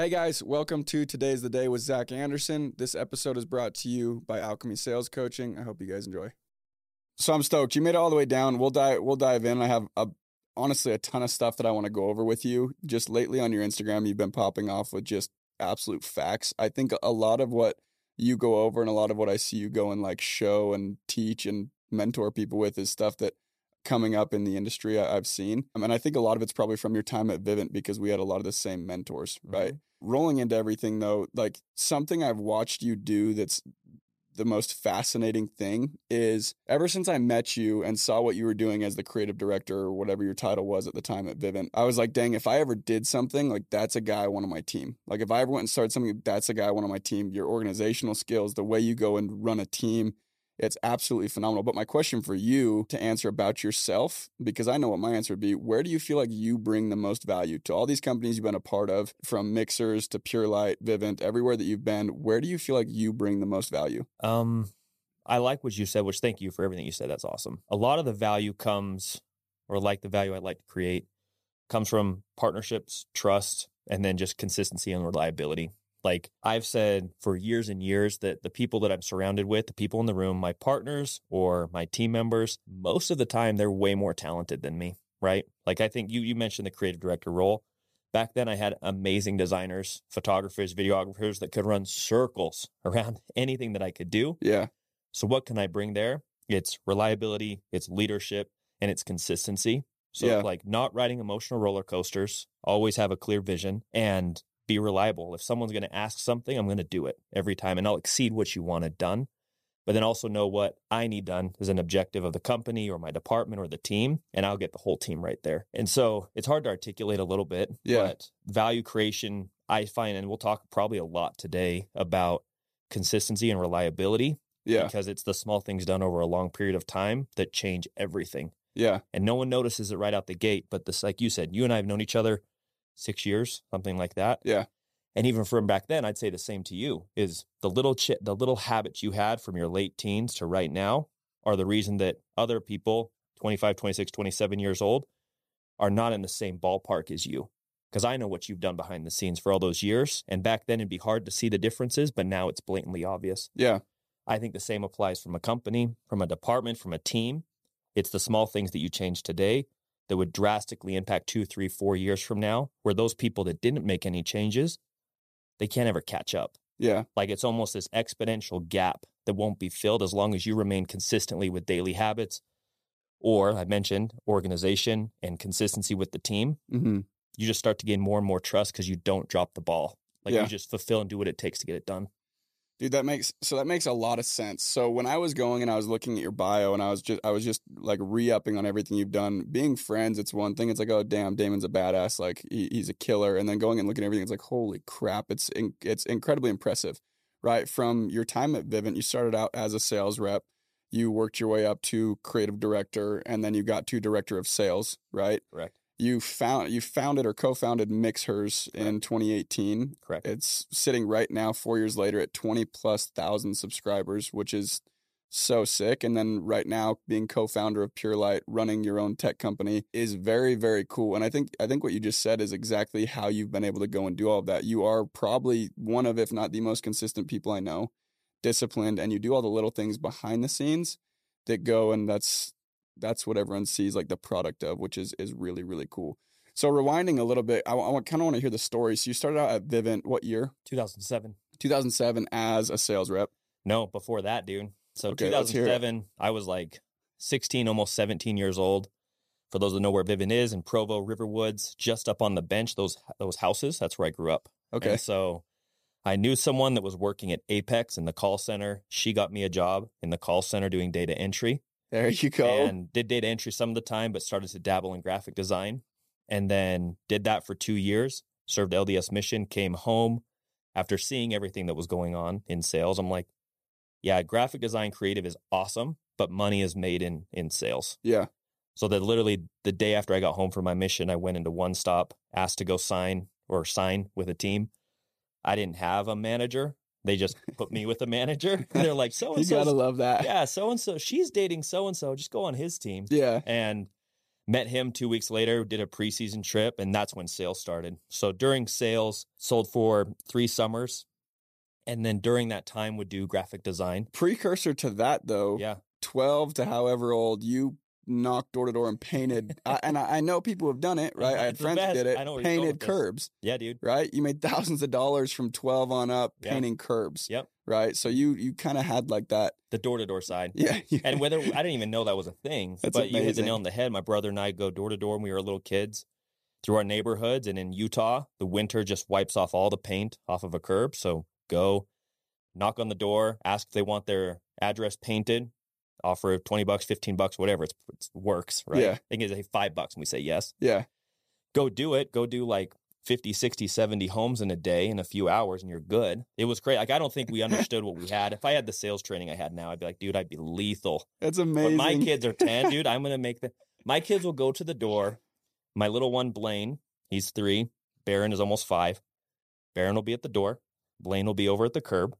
Hey guys, welcome to Today's the Day with Zack Andersen. This episode is brought to you by Alchemy Sales Coaching. I hope you guys enjoy. So I'm stoked. You made it all the way down. We'll dive we'll dive in. I have a, honestly a ton of stuff that I want to go over with you. Just lately on your Instagram, you've been popping off with just absolute facts. I think a lot of what you go over and a lot of what I see you go and like show and teach and mentor people with is stuff that coming up in the industry I, have seen. Um, and I think a lot of it's probably from your time at Vivint because we had a lot of the same mentors, mm-hmm. right? Rolling into everything though, like something I've watched you do that's the most fascinating thing is ever since I met you and saw what you were doing as the creative director or whatever your title was at the time at Vivint, I was like, dang, if I ever did something, like that's a guy I want on my team. Like if I ever went and started something, that's a guy I want on my team. Your organizational skills, the way you go and run a team, it's absolutely phenomenal. But my question for you to answer about yourself, because I know what my answer would be, where do you feel like you bring the most value to all these companies you've been a part of, from Mixhers to Pure Light, Vivint, everywhere that you've been? Where do you feel like you bring the most value? Um, I like what you said, which thank you for everything you said. That's awesome. A lot of the value comes, or like the value I'd like to create, comes from partnerships, trust, and then just consistency and reliability. Like I've said for years and years that the people that I'm surrounded with, the people in the room, my partners or my team members, most of the time they're way more talented than me, right? Like I think you you mentioned the creative director role. Back then I had amazing designers, photographers, videographers that could run circles around anything that I could do. Yeah. So what can I bring there? It's reliability, it's leadership, and it's consistency. So yeah. like not riding emotional roller coasters, always have a clear vision and be reliable. If someone's going to ask something, I'm going to do it every time and I'll exceed what you want wanted done. But then also know what I need done as an objective of the company or my department or the team, and I'll get the whole team right there. And so it's hard to articulate a little bit, yeah. but value creation, I find, and we'll talk probably a lot today about consistency and reliability. Yeah. Because it's the small things done over a long period of time that change everything. Yeah. And no one notices it right out the gate. But this, like you said, you and I have known each other six years, something like that. Yeah. And even from back then, I'd say the same to you is the little ch- the little habits you had from your late teens to right now are the reason that other people 25, 26, 27 years old are not in the same ballpark as you. Because I know what you've done behind the scenes for all those years. And back then it'd be hard to see the differences, but now it's blatantly obvious. Yeah. I think the same applies from a company, from a department, from a team. It's the small things that you change today that would drastically impact two, three, four years from now, where those people that didn't make any changes, they can't ever catch up. Yeah. Like it's almost this exponential gap that won't be filled as long as you remain consistently with daily habits or I mentioned organization and consistency with the team. Mm-hmm. You just start to gain more and more trust because you don't drop the ball. Like yeah. you just fulfill and do what it takes to get it done. Dude, that makes so that makes a lot of sense. So when I was going and I was looking at your bio and I was just I was just like re-upping on everything you've done. Being friends, it's one thing. It's like, oh damn, Damon's a badass. Like he, he's a killer. And then going and looking at everything, it's like, holy crap, it's in, it's incredibly impressive, right? From your time at Vivint, you started out as a sales rep, you worked your way up to creative director, and then you got to director of sales, right? Correct you found you founded or co-founded Mixhers in 2018. Correct. It's sitting right now, four years later, at 20 plus thousand subscribers, which is so sick. And then right now, being co-founder of Pure Light, running your own tech company is very, very cool. And I think I think what you just said is exactly how you've been able to go and do all of that. You are probably one of, if not the most consistent people I know, disciplined, and you do all the little things behind the scenes that go and that's that's what everyone sees like the product of, which is is really really cool. So rewinding a little bit, I, I kind of want to hear the story. So you started out at Vivint, what year? 2007. 2007 as a sales rep. No, before that, dude. So okay, 2007, I was like 16, almost 17 years old. For those that know where Vivint is in Provo, Riverwoods, just up on the bench, those those houses. That's where I grew up. Okay. And so I knew someone that was working at Apex in the call center. She got me a job in the call center doing data entry. There you go. And did data entry some of the time, but started to dabble in graphic design. And then did that for two years, served LDS mission, came home after seeing everything that was going on in sales. I'm like, yeah, graphic design creative is awesome, but money is made in in sales. Yeah. So that literally the day after I got home from my mission, I went into one stop, asked to go sign or sign with a team. I didn't have a manager. They just put me with a manager. They're like, so and so. You gotta love that. Yeah, so and so. She's dating so and so. Just go on his team. Yeah. And Met him two weeks later, did a preseason trip, and that's when sales started. So during sales, sold for three summers. And then during that time would do graphic design. Precursor to that, though, Yeah. 12 to however old, you knocked door to door and painted. I, and I, I know people have done it, right? I had It's friends who did it. I know where you're going Painted with this. curbs, Yeah, dude. right? You made thousands of dollars from 12 on up Yeah. painting curbs. Yep. Right. So you you kind of had like that. The door to door side. Yeah. and whether I didn't even know that was a thing, That's but you hit the nail on the head. My brother and I go door to door when we were little kids through our neighborhoods, and in Utah, the winter just wipes off all the paint off of a curb. So go knock on the door, ask if they want their address painted, offer of twenty bucks, fifteen bucks, whatever. It's, it works, right? Yeah. They can say five bucks, and we say yes. yeah. Go do it. Go do like 50, 60, 70 homes in a day in a few hours and you're good. It was great. Like I don't think we understood what we had. If I had the sales training I had now, I'd be like, dude, I'd be lethal. That's When amazing. my kids are 10, dude, I'm going to make the My kids will go to the door. My little one Blaine, he's 3. Baron is almost 5. Baron will be at the door. Blaine will be over at the curb.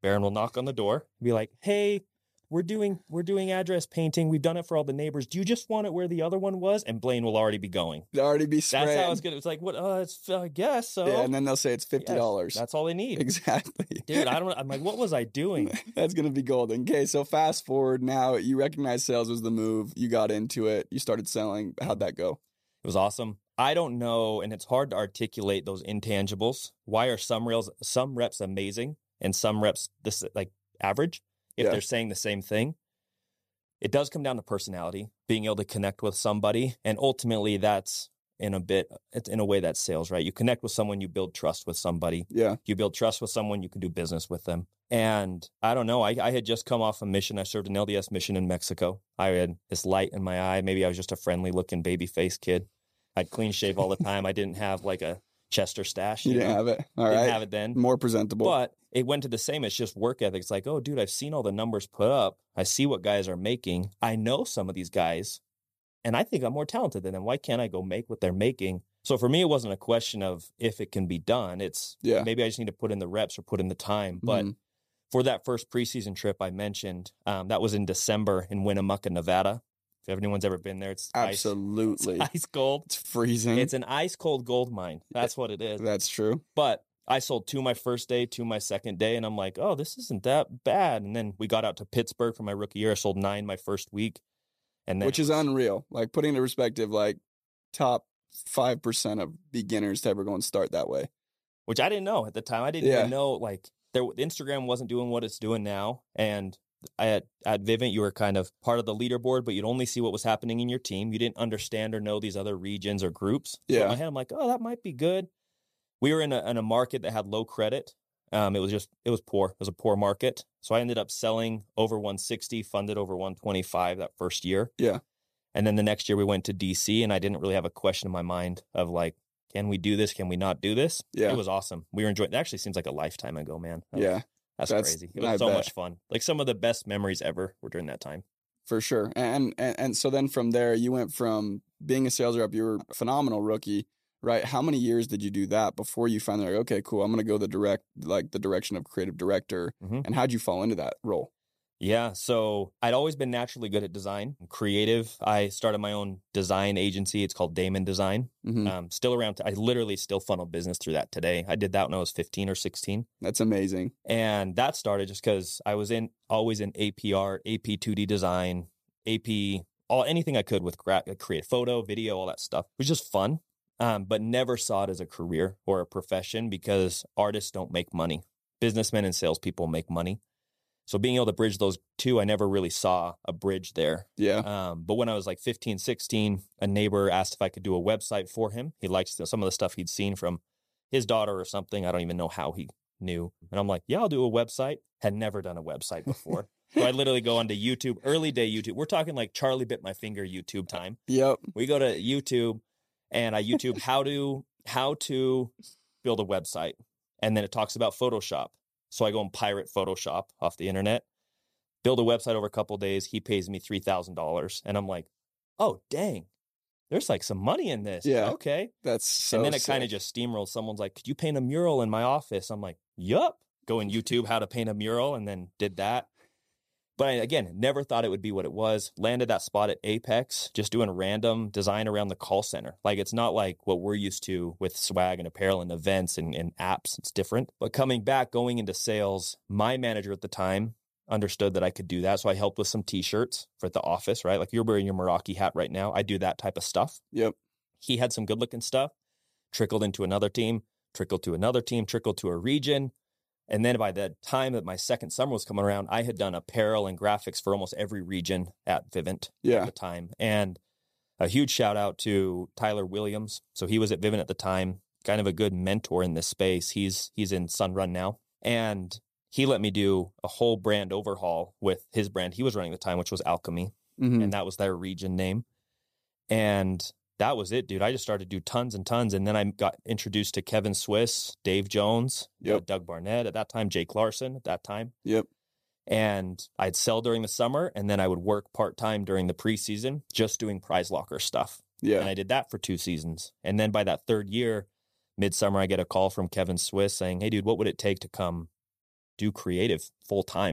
Baron will knock on the door, be like, "Hey, we're doing we're doing address painting. We've done it for all the neighbors. Do you just want it where the other one was?" And Blaine will already be going. It'd already be That's how it's gonna. It's like what? Uh, it's I guess so. Yeah, and then they'll say it's fifty dollars. that's all they need, exactly, dude. I don't. I'm like, what was I doing? That's gonna be golden. Okay, so fast forward now, you recognize sales was the move. You got into it. You started selling. How'd that go? It was awesome. I don't know, and it's hard to articulate those intangibles. Why are some reels, some reps amazing and some reps this like average? If Yeah. they're saying the same thing, it does come down to personality, being able to connect with somebody, and ultimately that's in a bit, it's in a way that's sales, right? You connect with someone, you build trust with somebody. Yeah, You build trust with someone, you can do business with them. And I don't know, I, I had just come off a mission. I served an LDS mission in Mexico. I had this light in my eye. Maybe I was just a friendly looking baby face kid. I'd clean shave all the time. I didn't have like a Chester stash. you You didn't know? have it. All didn't right, have it then. more presentable. But it went to the same. It's just work ethic. It's like, oh, dude, I've seen all the numbers put up. I see what guys are making. I know some of these guys, and I think I'm more talented than them. Why can't I go make what they're making? So for me, it wasn't a question of if it can be done. It's yeah, maybe I just need to put in the reps or put in the time. But Mhm. for that first preseason trip I mentioned, um, that was in December in Winnemucca, Nevada. If anyone's ever been there, it's ice- absolutely, it's ice cold. it's freezing. It's an ice cold gold mine. That's what it is. That's true. But I sold two my first day, two my second day, and I'm like, oh, this isn't that bad. And then we got out to Pittsburgh for my rookie year. I sold nine my first week, and then which is unreal. Like putting into perspective, like top five percent of beginners to ever go and start that way. which I didn't know at the time. I didn't Yeah. even know like there Instagram wasn't doing what it's doing now. And at at Vivint, you were kind of part of the leaderboard, but you'd only see what was happening in your team. You didn't understand or know these other regions or groups. So Yeah. in my head, I'm like, oh, that might be good. We were in a in a market that had low credit. Um, it was just it was poor. It was a poor market. So I ended up selling over 160, funded over 125 that first year. Yeah. And then the next year we went to DC, and I didn't really have a question in my mind of like, can we do this? Can we not do this? Yeah. It was awesome. We were enjoying. It actually seems like a lifetime ago, man. That was- Yeah, that's, that's- crazy. It was so bet. much fun. Like some of the best memories ever were during that time. for sure. And, and and so then from there, you went from being a sales rep. You were a phenomenal rookie, right? How many years did you do that before you finally like, okay, cool, I'm gonna go the direct like the direction of creative director? Mhm. And how'd you fall into that role? Yeah. So I'd always been naturally good at design, creative. I started my own design agency. It's called Damon Design. Mhm. Um, still around. I literally still funnel business through that today. I did that when I was 15 or 16. That's amazing. And that started just because I was in always in APR, AP 2D design, AP, all anything I could with gra- create photo, video, all that stuff. It was just fun, um, but never saw it as a career or a profession because artists don't make money. Businessmen and salespeople make money. So being able to bridge those two, I never really saw a bridge there. Yeah. Um, but when I was like 15, 16, a neighbor asked if I could do a website for him. He likes some of the stuff he'd seen from his daughter or something. I don't even know how he knew. And I'm like, yeah, I'll do a website. Had never done a website before. so I literally go onto YouTube, early day YouTube. We're talking like Charlie bit my finger YouTube time. Yep. We go to YouTube and I YouTube how to how to build a website. And then it talks about Photoshop. So I go and pirate Photoshop off the internet, build a website over a couple days. He pays me three thousand dollars, and I'm like, oh dang, there's like some money in this. Yeah. okay. That's so. and then it kind of just steamrolls. Someone's like, could you paint a mural in my office? I'm like, yup. Go in YouTube how to paint a mural, and then did that. But I, again, never thought it would be what it was. Landed that spot at Apex, just doing random design around the call center. Like it's not like what we're used to with swag and apparel and events and, and apps. It's different. But coming back, going into sales, my manager at the time understood that I could do that. So I helped with some t-shirts for the office, right? Like you're wearing your Meraki hat right now. I do that type of stuff. Yep. He had some good looking stuff, trickled into another team, trickled to another team, trickled to a region. And then by the time that my second summer was coming around, I had done apparel and graphics for almost every region at Vivint Yeah. at the time. And a huge shout out to Tyler Williams. So he was at Vivint at the time, kind of a good mentor in this space. He's he's in Sunrun now. And he let me do a whole brand overhaul with his brand he was running at the time, which was Alchemy Mhm. and that was their region name. And that was it, dude. I just started to do tons and tons. And then I got introduced to Kevin Swiss, Dave Jones, uh, Yep. Doug Barnett at that time, Jake Larson at that time. Yep. And I'd sell during the summer and then I would work part time during the preseason, just doing prize locker stuff. Yeah. And I did that for two seasons. And then by that third year, midsummer, I get a call from Kevin Swiss saying, Hey, dude, what would it take to come do creative full time?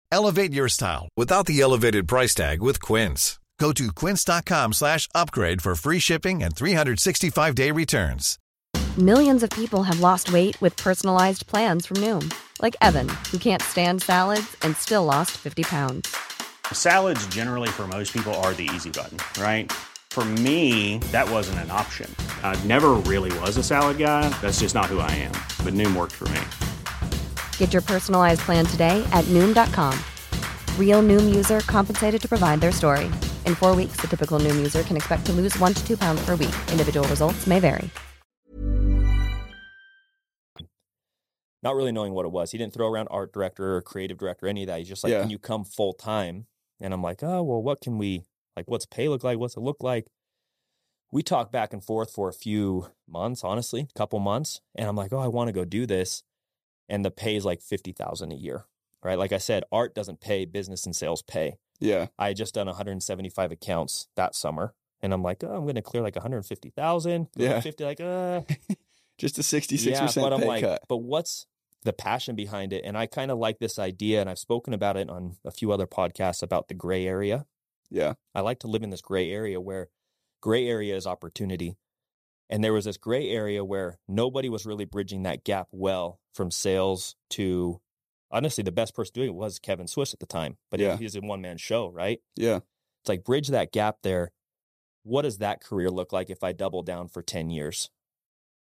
Elevate your style without the elevated price tag with Quince. Go to quince.com slash upgrade for free shipping and 365-day returns. Millions of people have lost weight with personalized plans from Noom, like Evan, who can't stand salads and still lost 50 pounds. Salads, generally, for most people, are the easy button, right? For me, that wasn't an option. I never really was a salad guy. That's just not who I am. But Noom worked for me. Get your personalized plan today at Noom.com. Real Noom user compensated to provide their story. In four weeks, the typical Noom user can expect to lose one to two pounds per week. Individual results may vary. not really knowing what it was. He didn't throw around art director or creative director, any of that. He's just like, Yeah. can you come full time? And I'm like, oh, well, what can we, like, what's pay look like? What's it look like? We talked back and forth for a few months, honestly, a couple months. And I'm like, oh, I want to go do this. And the pay is like 50,000 a year, right? Like I said, art doesn't pay, business and sales pay. Yeah. I had just done 175 accounts that summer. And I'm like, oh, I'm going to clear like 150,000. Yeah. 50, like, uh, Just a 66% yeah, but I'm like, cut. but what's the passion behind it? And I kind of like this idea, and I've spoken about it on a few other podcasts about the gray area. Yeah. I like to live in this gray area where gray area is opportunity. And there was this gray area where nobody was really bridging that gap well from sales to honestly, the best person doing it was Kevin Swiss at the time, but he- Yeah. he's a one man show, right? Yeah. It's like bridge that gap there. What does that career look like if I double down for 10 years?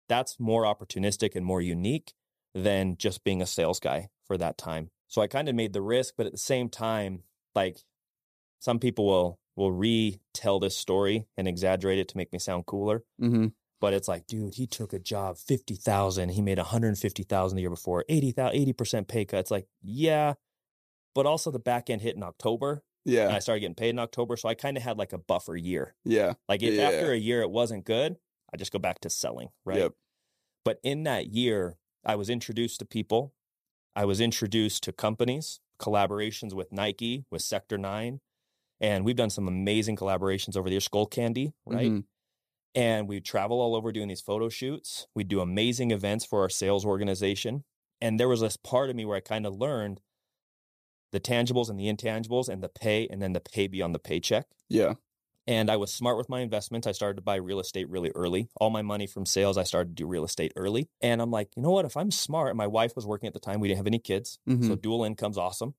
That's more opportunistic and more unique than just being a sales guy for that time. So I kind of made the risk, but at the same time, like some people will will retell this story and exaggerate it to make me sound cooler. Mm-hmm. But it's like, dude, he took a job, 50,000. He made 150,000 the year before, 80,000, 80% pay cut. It's like, yeah. But also the back end hit in October and Yeah. I started getting paid in October. So I kind of had like a buffer year. Yeah. Like if Yeah. after a year it wasn't good, I just go back to selling, right? Yep. But in that year, I was introduced to people. I was introduced to companies, collaborations with Nike, with Sector 9. And we've done some amazing collaborations over there, Skullcandy, right? Mhm. And we travel all over doing these photo shoots. We do amazing events for our sales organization. And there was this part of me where I kind of learned the tangibles and the intangibles and the pay and then the pay beyond the paycheck. Yeah. And I was smart with my investments. I started to buy real estate really early. All my money from sales, I started to do real estate early. And I'm like, you know what? If I'm smart, my wife was working at the time. We didn't have any kids. Mhm. So dual income's awesome.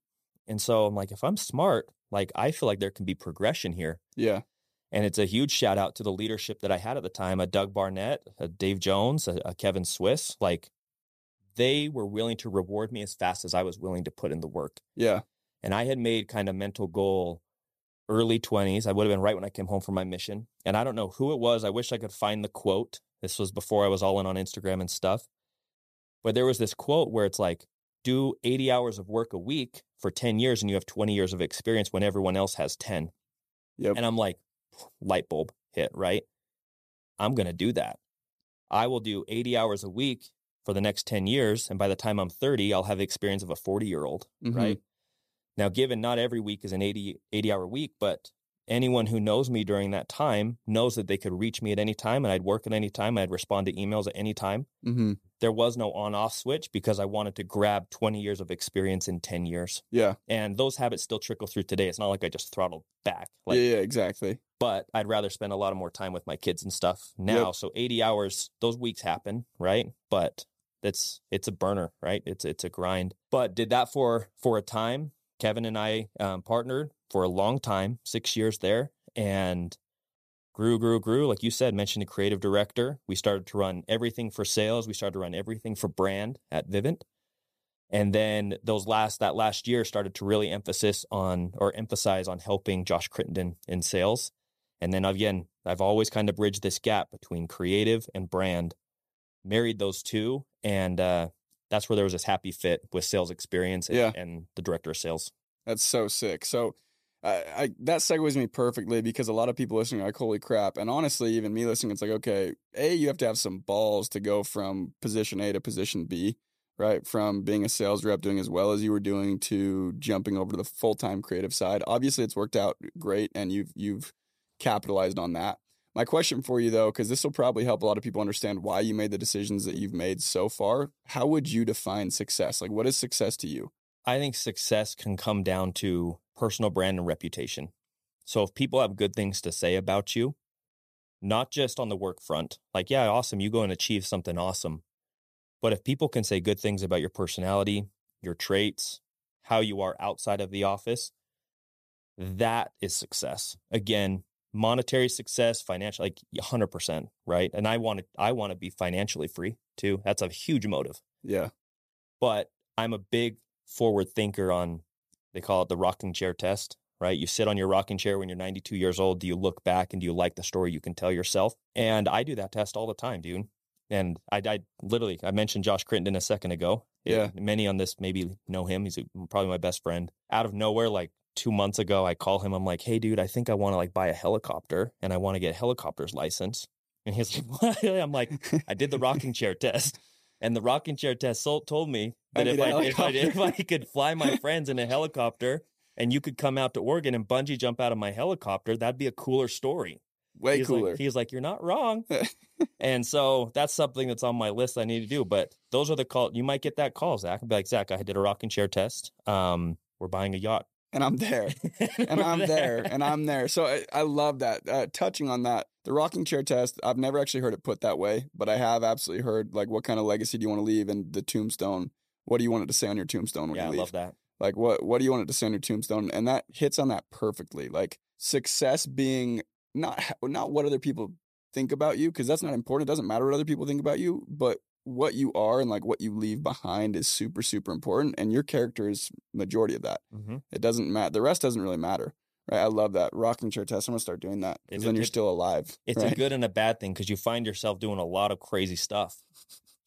And so I'm like, if I'm smart, like I feel like there can be progression here. Yeah. And it's a huge shout out to the leadership that I had at the time, a Doug Barnett, a Dave Jones, a, a Kevin Swiss. Like they were willing to reward me as fast as I was willing to put in the work. Yeah. And I had made kind of mental goal early 20s. I would have been right when I came home from my mission. And I don't know who it was. I wish I could find the quote. This was before I was all in on Instagram and stuff. But there was this quote where it's like, do 80 hours of work a week for 10 years and you have 20 years of experience when everyone else has 10. Yep. And I'm like, light bulb hit, right? I'm going to do that. I will do 80 hours a week for the next 10 years. And by the time I'm 30, I'll have the experience of a 40 year old, Mhm. right? Now, given not every week is an 80, 80 hour week, but anyone who knows me during that time knows that they could reach me at any time and I'd work at any time. I'd respond to emails at any time. Mm-hmm. There was no on off switch because I wanted to grab 20 years of experience in 10 years. Yeah. And those habits still trickle through today. It's not like I just throttled back. Like, yeah. Yeah. Exactly. but I'd rather spend a lot of more time with my kids and stuff now. Yep. So 80 hours, those weeks happen, right? But that's it's a burner, right? It's it's a grind. But did that for for a time. Kevin and I um, partnered for a long time, six years there, and grew, grew, grew. Like you said, mentioned a creative director. We started to run everything for sales. We started to run everything for brand at Vivint. And then those last that last year started to really emphasis on or emphasize on helping Josh Crittenden in sales. And then again, I've always kind of bridged this gap between creative and brand, married those two, and uh, that's where there was this happy fit with sales experience and, Yeah. and the director of sales. That's so sick. So, I, I that segues me perfectly because a lot of people listening are like, "Holy crap!" And honestly, even me listening, it's like, okay, a you have to have some balls to go from position A to position B, right? From being a sales rep, doing as well as you were doing, to jumping over to the full time creative side. Obviously, it's worked out great, and you've you've capitalized on that. My question for you though, because this will probably help a lot of people understand why you made the decisions that you've made so far. How would you define success? Like, what is success to you? I think success can come down to personal brand and reputation. So if people have good things to say about you, not just on the work front, like, yeah, awesome, you go and achieve something awesome. But if people can say good things about your personality, your traits, how you are outside of the office, that is success. Again, monetary success, financial, like 100%, right? And I want to, I want to be financially free too. That's a huge motive Yeah. but I'm a big forward thinker on they call it the rocking chair test, right? You sit on your rocking chair when you're 92 years old. Do you look back and do you like the story you can tell yourself? And I do that test all the time, dude. And I, I literally, I mentioned Josh Crittenden a second ago. Yeah. many on this maybe know him. He's probably my best friend. Out of nowhere, like two months ago, I call him. I'm like, hey, dude, I think I want to like buy a helicopter and I want to get a helicopter's license. And he's like, what? I'm like, I did the rocking chair test. And the rocking chair test told me I that if need a I, if I if I could fly my friends in a helicopter and you could come out to Oregon and bungee jump out of my helicopter, that'd be a cooler story. Way he's cooler. Like, he's like, you're not wrong. and so that's something that's on my list I need to do. But those are the call. You might get that call, Zack. I'd be like, Zack, I did a rocking chair test. Um, we're buying a yacht. And I'm there. and I'm there, and I'm there. So I, I love that. Uh, touching on that, the rocking chair test, I've never actually heard it put that way, but I have absolutely heard like, what kind of legacy do you want to leave, and the tombstone. What do you want it to say on your tombstone when yeah, you leave? Yeah, I love that. Like, what what do you want it to say on your tombstone? And that hits on that perfectly. Like success being not not what other people think about you, because that's not important. It doesn't matter what other people think about you, but what you are and like what you leave behind is super super important. And your character is majority of that. hmm It doesn't matter. The rest doesn't really matter. Right. I love that. Rocking chair test. I'm gonna start doing that. Because then you're it- still alive. It's right? a good and a bad thing because you find yourself doing a lot of crazy stuff.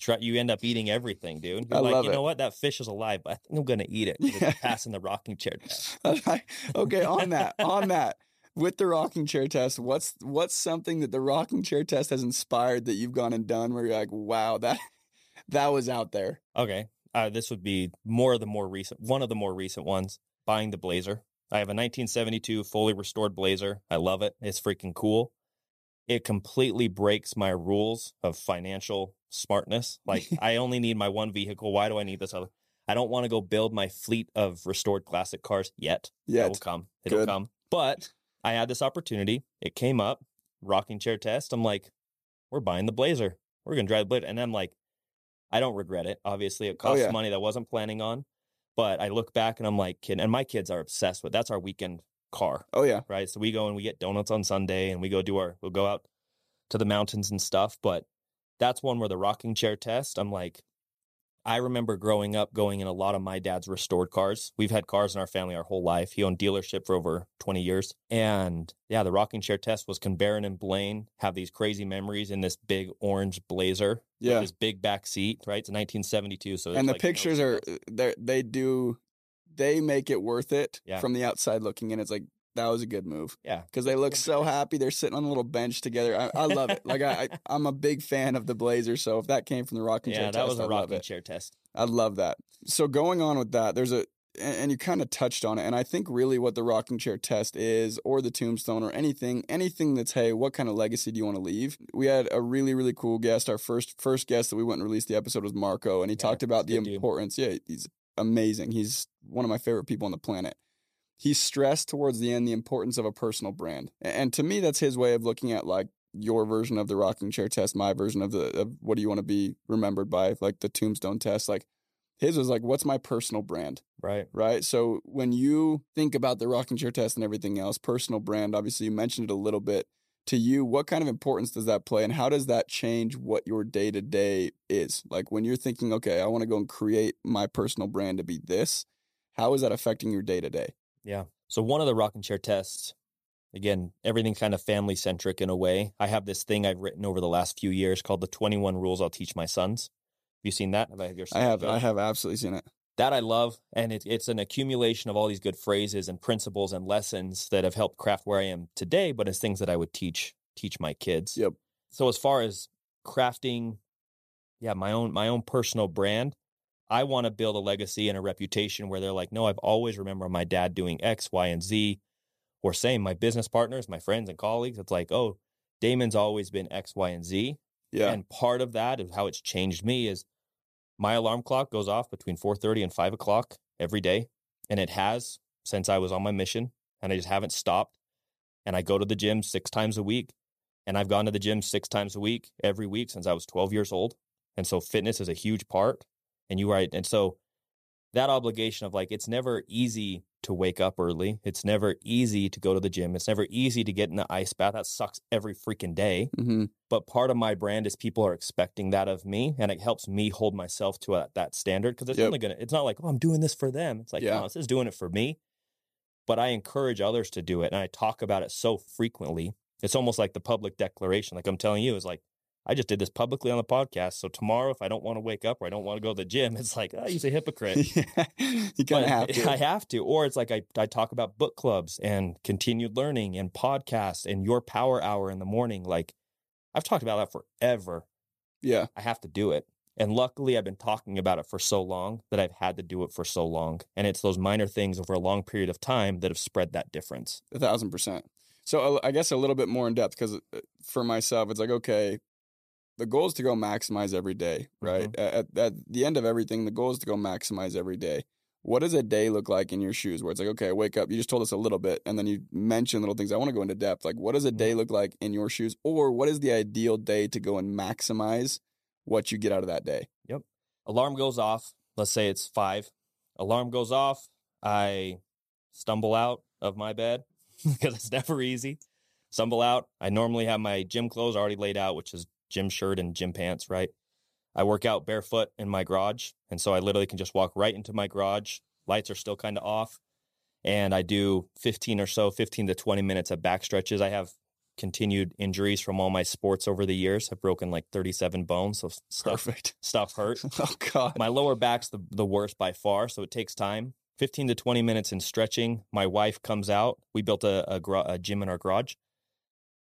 Try, you end up eating everything, dude. You're I like, love you know what? That fish is alive, but I think I'm gonna eat it. Passing the rocking chair test. okay, on that, on that. With the rocking chair test, what's what's something that the rocking chair test has inspired that you've gone and done where you're like, wow, that that was out there. Okay. Uh, this would be more of the more recent, one of the more recent ones. Buying the Blazer. I have a 1972 fully restored Blazer. I love it. It's freaking cool. It completely breaks my rules of financial smartness. Like I only need my one vehicle. Why do I need this other? I don't want to go build my fleet of restored classic cars yet. Yeah, It will come. It'll Good. come. But I had this opportunity. It came up. Rocking chair test. I'm like, we're buying the Blazer. We're gonna drive the Blazer. And I'm like, I don't regret it. Obviously, it Oh, costs yeah. money that I wasn't planning on. But I look back and I'm like, kid, and my kids are obsessed with. That's our weekend car, Oh yeah. right? So we go and we get donuts on Sunday and we go do our, we'll go out to the mountains and stuff. But that's one where the rocking chair test, I'm like, I remember growing up going in a lot of my dad's restored cars. We've had cars in our family our whole life. He owned dealership for over 20 years. And yeah, the rocking chair test was can Barron and Blaine have these crazy memories in this big orange blazer Yeah. this big back seat, right? It's 1972. So and the like no pictures are stress. Uh, they they do they make it worth it Yeah. from the outside looking in. It's like that was a good move yeah. because they look so happy. They're sitting on a little bench together. I, I love it. Like I, I, I'm a big fan of the Blazers. So if that came from the rocking Yeah, chair that test, was I a love rocking chair test. I love that. So going on with that, there's a and you kind of touched on it, and I think really what the rocking chair test is, or the tombstone, or anything, anything that's hey, what kind of legacy do you want to leave? We had a really really cool guest. Our first first guest that we went and released the episode was Marco, and he Yeah, talked about the good dude. importance. Yeah, he's amazing. He's one of my favorite people on the planet. He stressed towards the end the importance of a personal brand, and to me, that's his way of looking at like your version of the rocking chair test, my version of the of what do you want to be remembered by, like the tombstone test, like. His was like, what's my personal brand? Right. right? So when you think about the rocking chair test and everything else, personal brand, obviously you mentioned it a little bit. To you, what kind of importance does that play, and how does that change what your day to day is? Like when you're thinking, okay, I want to go and create my personal brand to be this. How is that affecting your day to day? Yeah. So one of the rocking chair tests, again, everything kind of family centric in a way. I have this thing I've written over the last few years called the 21 rules I'll teach my sons. Have you seen that? Have I, have you I have, I have absolutely seen it. that I love, and it, it's an accumulation of all these good phrases and principles and lessons that have helped craft where I am today. But as things that I would teach teach my kids. Yep. So as far as crafting, yeah, my own my own personal brand, I want to build a legacy and a reputation where they're like, no, I've always remembered my dad doing X, Y, and Z, or same my business partners, my friends and colleagues. It's like, oh, Damon's always been X, Y, and Z. Yeah, And part of that is how it's changed me is my alarm clock goes off between 4.30 and 5 o'clock every day. And it has since I was on my mission and I just haven't stopped. And I go to the gym six times a week. And I've gone to the gym six times a week every week since I was 12 years old. And so fitness is a huge part. And you right. And so that obligation of like, it's never easy to wake up early. It's never easy to go to the gym. It's never easy to get in the ice bath. That sucks every freaking day hmm but part of my brand is people are expecting that of me and it helps me hold myself to a, that standard because it's Yep. only gonna it's not like oh i'm doing this for them it's like Yeah. no this is doing it for me but i encourage others to do it and i talk about it so frequently it's almost like the public declaration like i'm telling you is like i just did this publicly on the podcast so tomorrow if i don't want to wake up or i don't want to go to the gym it's like oh, he's a hypocrite yeah. you kind of have to. I have to. Or it's like I, I talk about book clubs and continued learning and podcasts and your power hour in the morning. Like I've talked about that forever. yeah, I have to do it. And luckily, I've been talking about it for so long that I've had to do it for so long. And it's those minor things over a long period of time that have spread that difference. A thousand percent. So uh, I guess a little bit more in depth because for myself, it's like okay, the goal is to go maximize every day, right? Mm-hmm. At, at the end of everything, the goal is to go maximize every day. What does a day look like in your shoes? Where it's like, okay, I wake up. You just told us a little bit, and then you mentioned little things. I want to go into depth. Like, what does a day mm-hmm. look like in your shoes, or what is the ideal day to go and maximize what you get out of that day? Yep. Alarm goes off. Let's say it's five. Alarm goes off. I stumble out of my bed because it's never easy. Stumble out. I normally have my gym clothes already laid out, which is gym shirt and gym pants, right? I work out barefoot in my garage. And so I literally can just walk right into my garage. Lights are still kind of off. And I do 15 or so, 15 to 20 minutes of back stretches. I have continued injuries from all my sports over the years. I've broken like 37 bones. So stuff, Perfect. stuff hurt. Oh God. My lower back's the, the worst by far, so it takes time. 15 to 20 minutes in stretching. My wife comes out. We built a, a, a gym in our garage.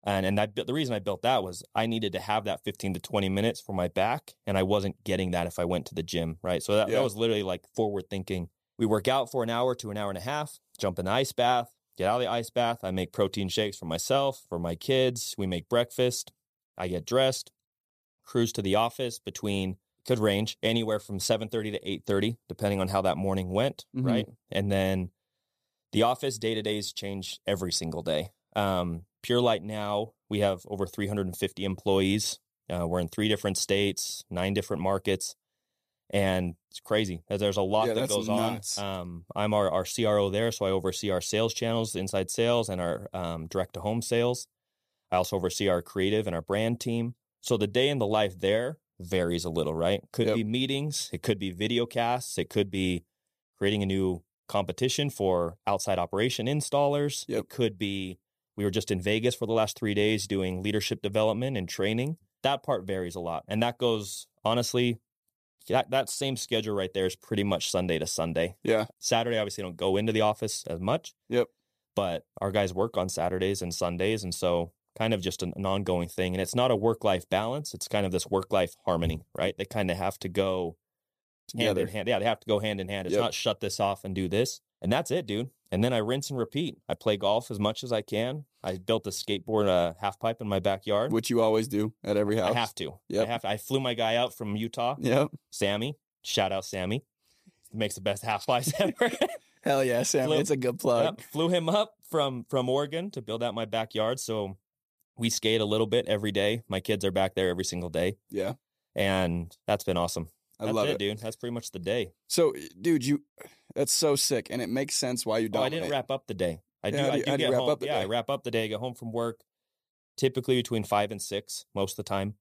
And, and I, built- the reason I built that was I needed to have that 15 to 20 minutes for my back, and I wasn't getting that if I went to the gym, right? So that, Yeah. that was literally like forward thinking. We work out for an hour to an hour and a half, jump in the ice bath, get out of the ice bath. I make protein shakes for myself, for my kids. We make breakfast. I get dressed, cruise to the office between could range anywhere from 7:30 to 8:30 depending on how that morning went, Mhm. right? And then the office day-to-days change every single day. Um, Pure Light now, we have over 350 employees. Uh, we're in three different states, nine different markets. and it's crazy. As there's a lot Yeah, that goes nuts. on. Um, I'm our, our CRO there, so I oversee our sales channels, inside sales, and our um, direct to home sales. I also oversee our creative and our brand team. So the day in the life there varies a little, right? Could Yep. be meetings, it could be video casts, it could be creating a new competition for outside operation installers. Yep. It could be we were just in Vegas for the last three days doing leadership development and training. That part varies a lot. And that goes, honestly, that, that same schedule right there is pretty much Sunday to Sunday. Yeah. Saturday, obviously, don't go into the office as much. Yep. But our guys work on Saturdays and Sundays. And so, kind of just an, an ongoing thing. And it's not a work life balance, it's kind of this work life harmony, right? They kind of have to go hand Together. in hand. Yeah, they have to go hand in hand. It's Yep. not shut this off and do this. And that's it, dude. And then I rinse and repeat. I play golf as much as I can. I built a skateboard uh, half pipe in my backyard. Which you always do at every house. I have to. Yep. I have to. I flew my guy out from Utah, Yep. Sammy. Shout out Sammy. Makes the best half pipes ever. Hell yeah, Sammy! Flip. It's a good plug. Yep, Flew him up from from Oregon to build out my backyard. So we skate a little bit every day. My kids are back there every single day, Yeah. and that's been awesome. I That's love it, it. dude. That's pretty much the day. So, dude, you that's so sick, and it makes sense why you Oh, I didn't eh wrap up the day. I do. Yeah, how do I do how do get wrap home. up the yeah, I day? wrap up the day. I get home from work, typically between five and six most of the time.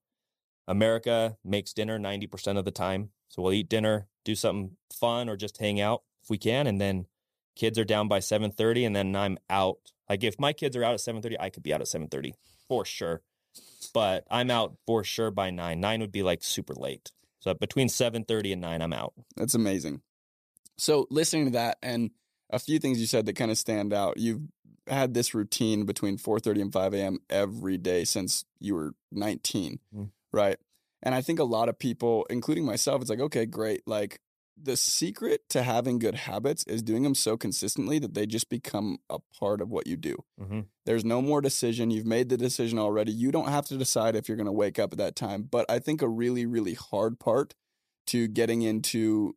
America makes dinner ninety percent of the time, so we'll eat dinner, do something fun, or just hang out if we can, and then kids are down by seven thirty, and then I'm out. Like if my kids are out at seven thirty, I could be out at seven thirty for sure. But I'm out for sure by nine. Nine would be like super late. So between seven thirty and nine, I'm out. That's amazing. So, listening to that and a few things you said that kind of stand out. You've had this routine between 4:30 and 5 a.m. every day since you were 19, Mhm. right? And I think a lot of people, including myself, it's like, okay, great. Like the secret to having good habits is doing them so consistently that they just become a part of what you do. Mm-hmm. There's no more decision. You've made the decision already. You don't have to decide if you're going to wake up at that time. But I think a really, really hard part to getting into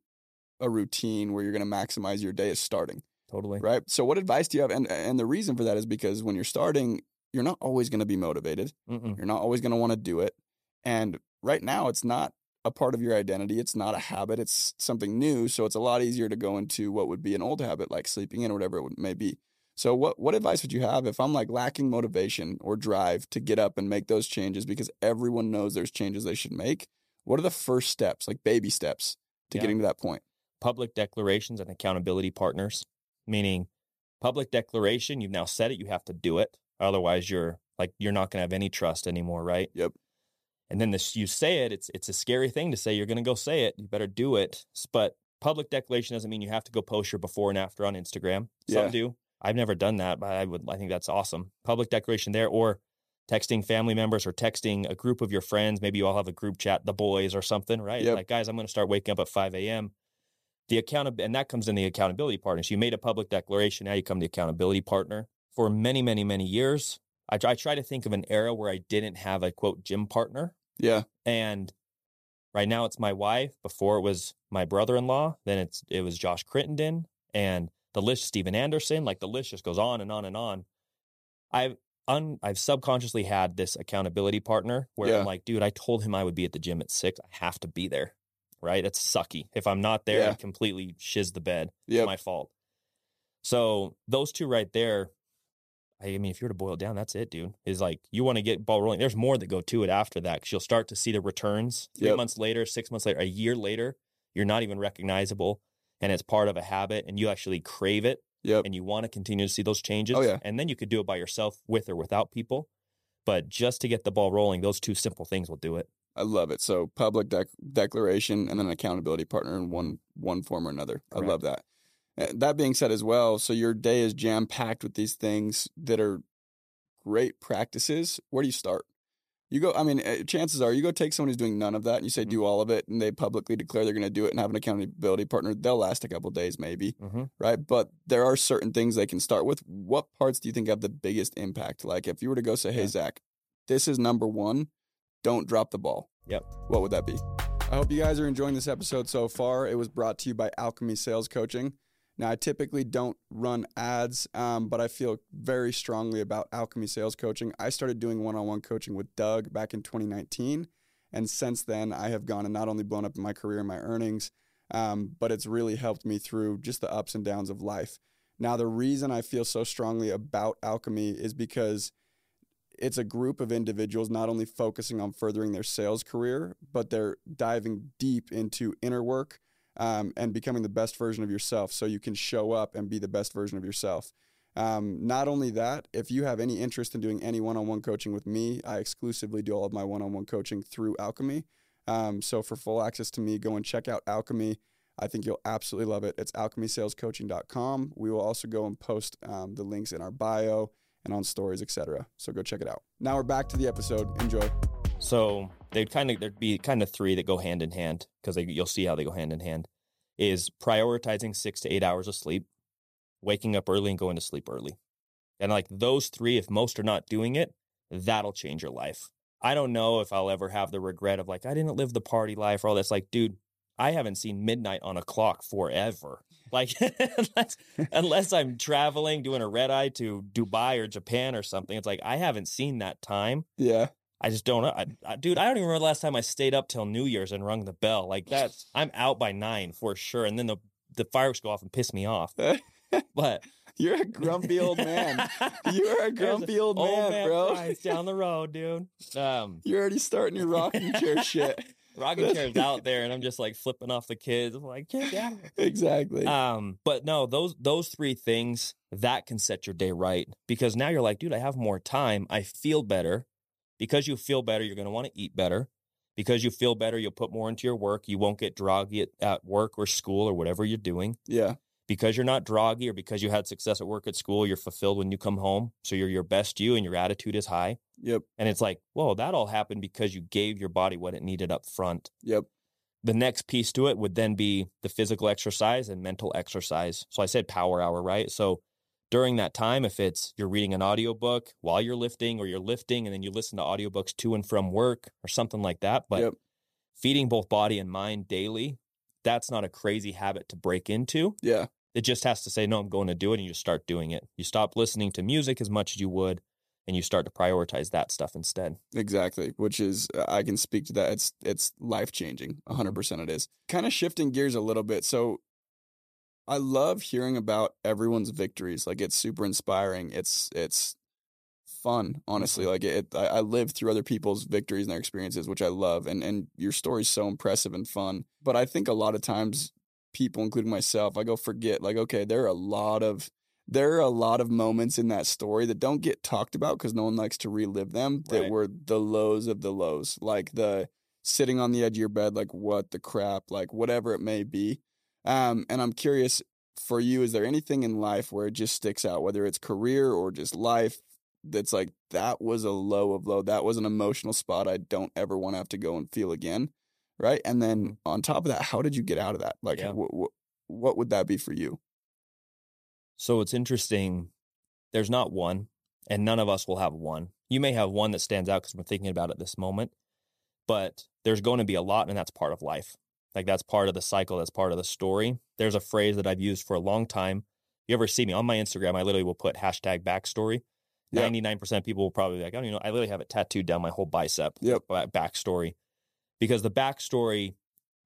a routine where you're going to maximize your day is starting, Totally. right? So, what advice do you have? And and the reason for that is because when you're starting, you're not always going to be motivated. Mm-mm. You're not always going to want to do it. And right now, it's not a part of your identity. It's not a habit. It's something new. So it's a lot easier to go into what would be an old habit, like sleeping in or whatever it may be. So what what advice would you have if I'm like lacking motivation or drive to get up and make those changes because everyone knows there's changes they should make? What are the first steps, like baby steps, to Yeah. getting to that point? Public declarations and accountability partners, meaning public declaration, you've now said it, you have to do it. Otherwise, you're like, you're not going to have any trust anymore, right? Yep. And then this, you say it, it's, it's a scary thing to say, you're going to go say it, you better do it. But public declaration doesn't mean you have to go post your before and after on Instagram. Some Yeah. do. I've never done that, but I would, I think that's awesome. Public declaration there or texting family members or texting a group of your friends. Maybe you all have a group chat, the boys or something, right? Yep. Like, guys, I'm going to start waking up at 5 a.m the account and that comes in the accountability partner. So you made a public declaration. Now you become the accountability partner. For many, many, many years, I, I try to think of an era where I didn't have a quote gym partner. Yeah. And right now it's my wife. Before it was my brother-in-law. Then it's it was Josh Crittenden and the list Steven Anderson. Like the list just goes on and on and on. I've un, I've subconsciously had this accountability partner where Yeah. I'm like, dude, I told him I would be at the gym at six. I have to be there. Right? It's sucky. If I'm not there, Yeah. I completely shiz the bed. Yep. It's my fault. So those two right there, I mean, if you were to boil it down, that's it, dude. Is like you want to get ball rolling. There's more that go to it after that because you'll start to see the returns three Yep. months later, six months later, a year later. You're not even recognizable, and it's part of a habit, and you actually crave it, Yep. and you want to continue to see those changes. Oh, yeah. and then you could do it by yourself, with or without people. But just to get the ball rolling, those two simple things will do it. I love it. So public dec- declaration and then an accountability partner in one one form or another. I love that. That being said, as well, so your day is jam packed with these things that are great practices. Where do you start? You go. I mean, uh, chances are you go take someone who's doing none of that and you say Mm-hmm. do all of it, and they publicly declare they're going to do it and have an accountability partner. They'll last a couple days, maybe, Mm-hmm. right? But there are certain things they can start with. What parts do you think have the biggest impact? Like if you were to go say, "Hey, Yeah. Zack, this is number one. Don't drop the ball." Yep. what would that be? I hope you guys are enjoying this episode so far. It was brought to you by Alchemy Sales Coaching. Now, I typically don't run ads, um, but I feel very strongly about Alchemy Sales Coaching. I started doing one on one coaching with Doug back in 2019, And since then, I have gone and not only blown up in my career and my earnings, um, but it's really helped me through just the ups and downs of life. Now, the reason I feel so strongly about alchemy is because it's a group of individuals not only focusing on furthering their sales career, but they're diving deep into inner work um, and becoming the best version of yourself so you can show up and be the best version of yourself. Um, not only that, if you have any interest in doing any one on one coaching with me, I exclusively do all of my one on one coaching through Alchemy. Um, so for full access to me, go and check out Alchemy. I think you'll absolutely love it. It's alchemysalescoaching.com. We will also go and post um, the links in our bio and on stories, etc. So go check it out. Now we're back to the episode. Enjoy. So they'd kind of there'd be kind of three that go hand in hand because you'll see how they go hand in hand. Is prioritizing six to eight hours of sleep, waking up early and going to sleep early, and like those three, if most are not doing it, that'll change your life. I don't know if I'll ever have the regret of like I didn't live the party life or all this. like, dude, I haven't seen midnight on a clock forever. Like unless, unless I'm traveling, doing a red eye to Dubai or Japan or something, it's like I haven't seen that time. Yeah. I just don't. I, I, dude, I don't even remember the last time I stayed up till New Year's and rung the bell. Like that's I'm out by nine for sure. And then the the fireworks go off and piss me off. But You're a grumpy old man. You're a grumpy old man, man bro. Down the road, dude. Um, You're already starting your rocking chair shit. Rocking chair's out there, and I'm just like flipping off the kids. I'm like, down. Exactly. Um, but no, those those three things that can set your day right because now you're like, dude, I have more time. I feel better. Because you feel better, you're going to want to eat better. Because you feel better, you'll put more into your work. You won't get droggy at, at work or school or whatever you're doing. yeah. Because you're not droggy or because you had success at work at school, you're fulfilled when you come home. So you're your best you and your attitude is high. Yep. And it's like, whoa, that all happened because you gave your body what it needed up front. Yep. The next piece to it would then be the physical exercise and mental exercise. So I said power hour, right? So during that time, if it's you're reading an audiobook while you're lifting or you're lifting and then you listen to audiobooks to and from work or something like that, but Yep. feeding both body and mind daily, that's not a crazy habit to break into. Yeah. It just has to say, no, I'm going to do it. And you start doing it. You stop listening to music as much as you would, and you start to prioritize that stuff instead. Exactly, which is uh, I can speak to that. It's it's life changing. hundred percent, it is. Kind of shifting gears a little bit. So, I love hearing about everyone's victories. Like it's super inspiring. It's it's fun, honestly. Like it, I, I live through other people's victories and their experiences, which I love. And and your story's so impressive and fun. But I think a lot of times, people, including myself, I go forget. Like okay, there are a lot of there are a lot of moments in that story that don't get talked about because no one likes to relive them that Right. were the lows of the lows like the sitting on the edge of your bed like what the crap like whatever it may be um, and i'm curious for you is there anything in life where it just sticks out whether it's career or just life that's like that was a low of low that was an emotional spot i don't ever want to have to go and feel again right and then mm-hmm. on top of that how did you get out of that like Yeah. wh- wh- what would that be for you So it's interesting. There's not one, and none of us will have one. You may have one that stands out because we're thinking about it this moment, but there's going to be a lot, and that's part of life. Like that's part of the cycle, that's part of the story. There's a phrase that I've used for a long time. You ever see me on my Instagram? I literally will put hashtag backstory. Yeah. Ninety-nine percent of people will probably be like, I don't even know. I literally have it tattooed down my whole bicep. Yep. ba- Backstory, because the backstory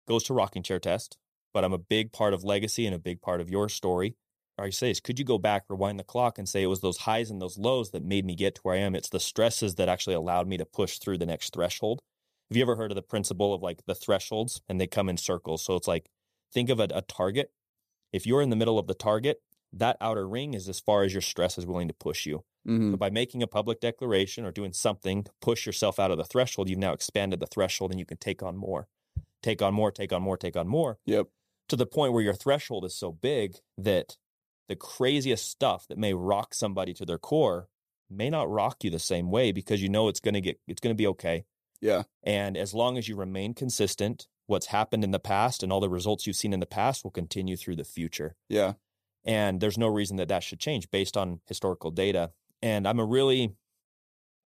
goes to rocking chair test, but I'm a big part of legacy and a big part of your story. Or you say is could you go back rewind the clock and say it was those highs and those lows that made me get to where i am? It's the stresses that actually allowed me to push through the next threshold. Have you ever heard of the principle of like the thresholds and they come in circles? So it's like think of a, a target. If you're in the middle of the target that outer ring is as far as your stress is willing to push you mm-hmm. but by making a public declaration or doing something to push yourself out of the threshold you've now expanded the threshold and you can take on more. Take on more take on more take on more. Yep. To the point where your threshold is so big that the craziest stuff that may rock somebody to their core may not rock you the same way because you know it's going to get it's going to be okay. Yeah. And as long as you remain consistent what's happened in the past and all the results you've seen in the past will continue through the future. Yeah. And there's no reason that that should change based on historical data and i'm a really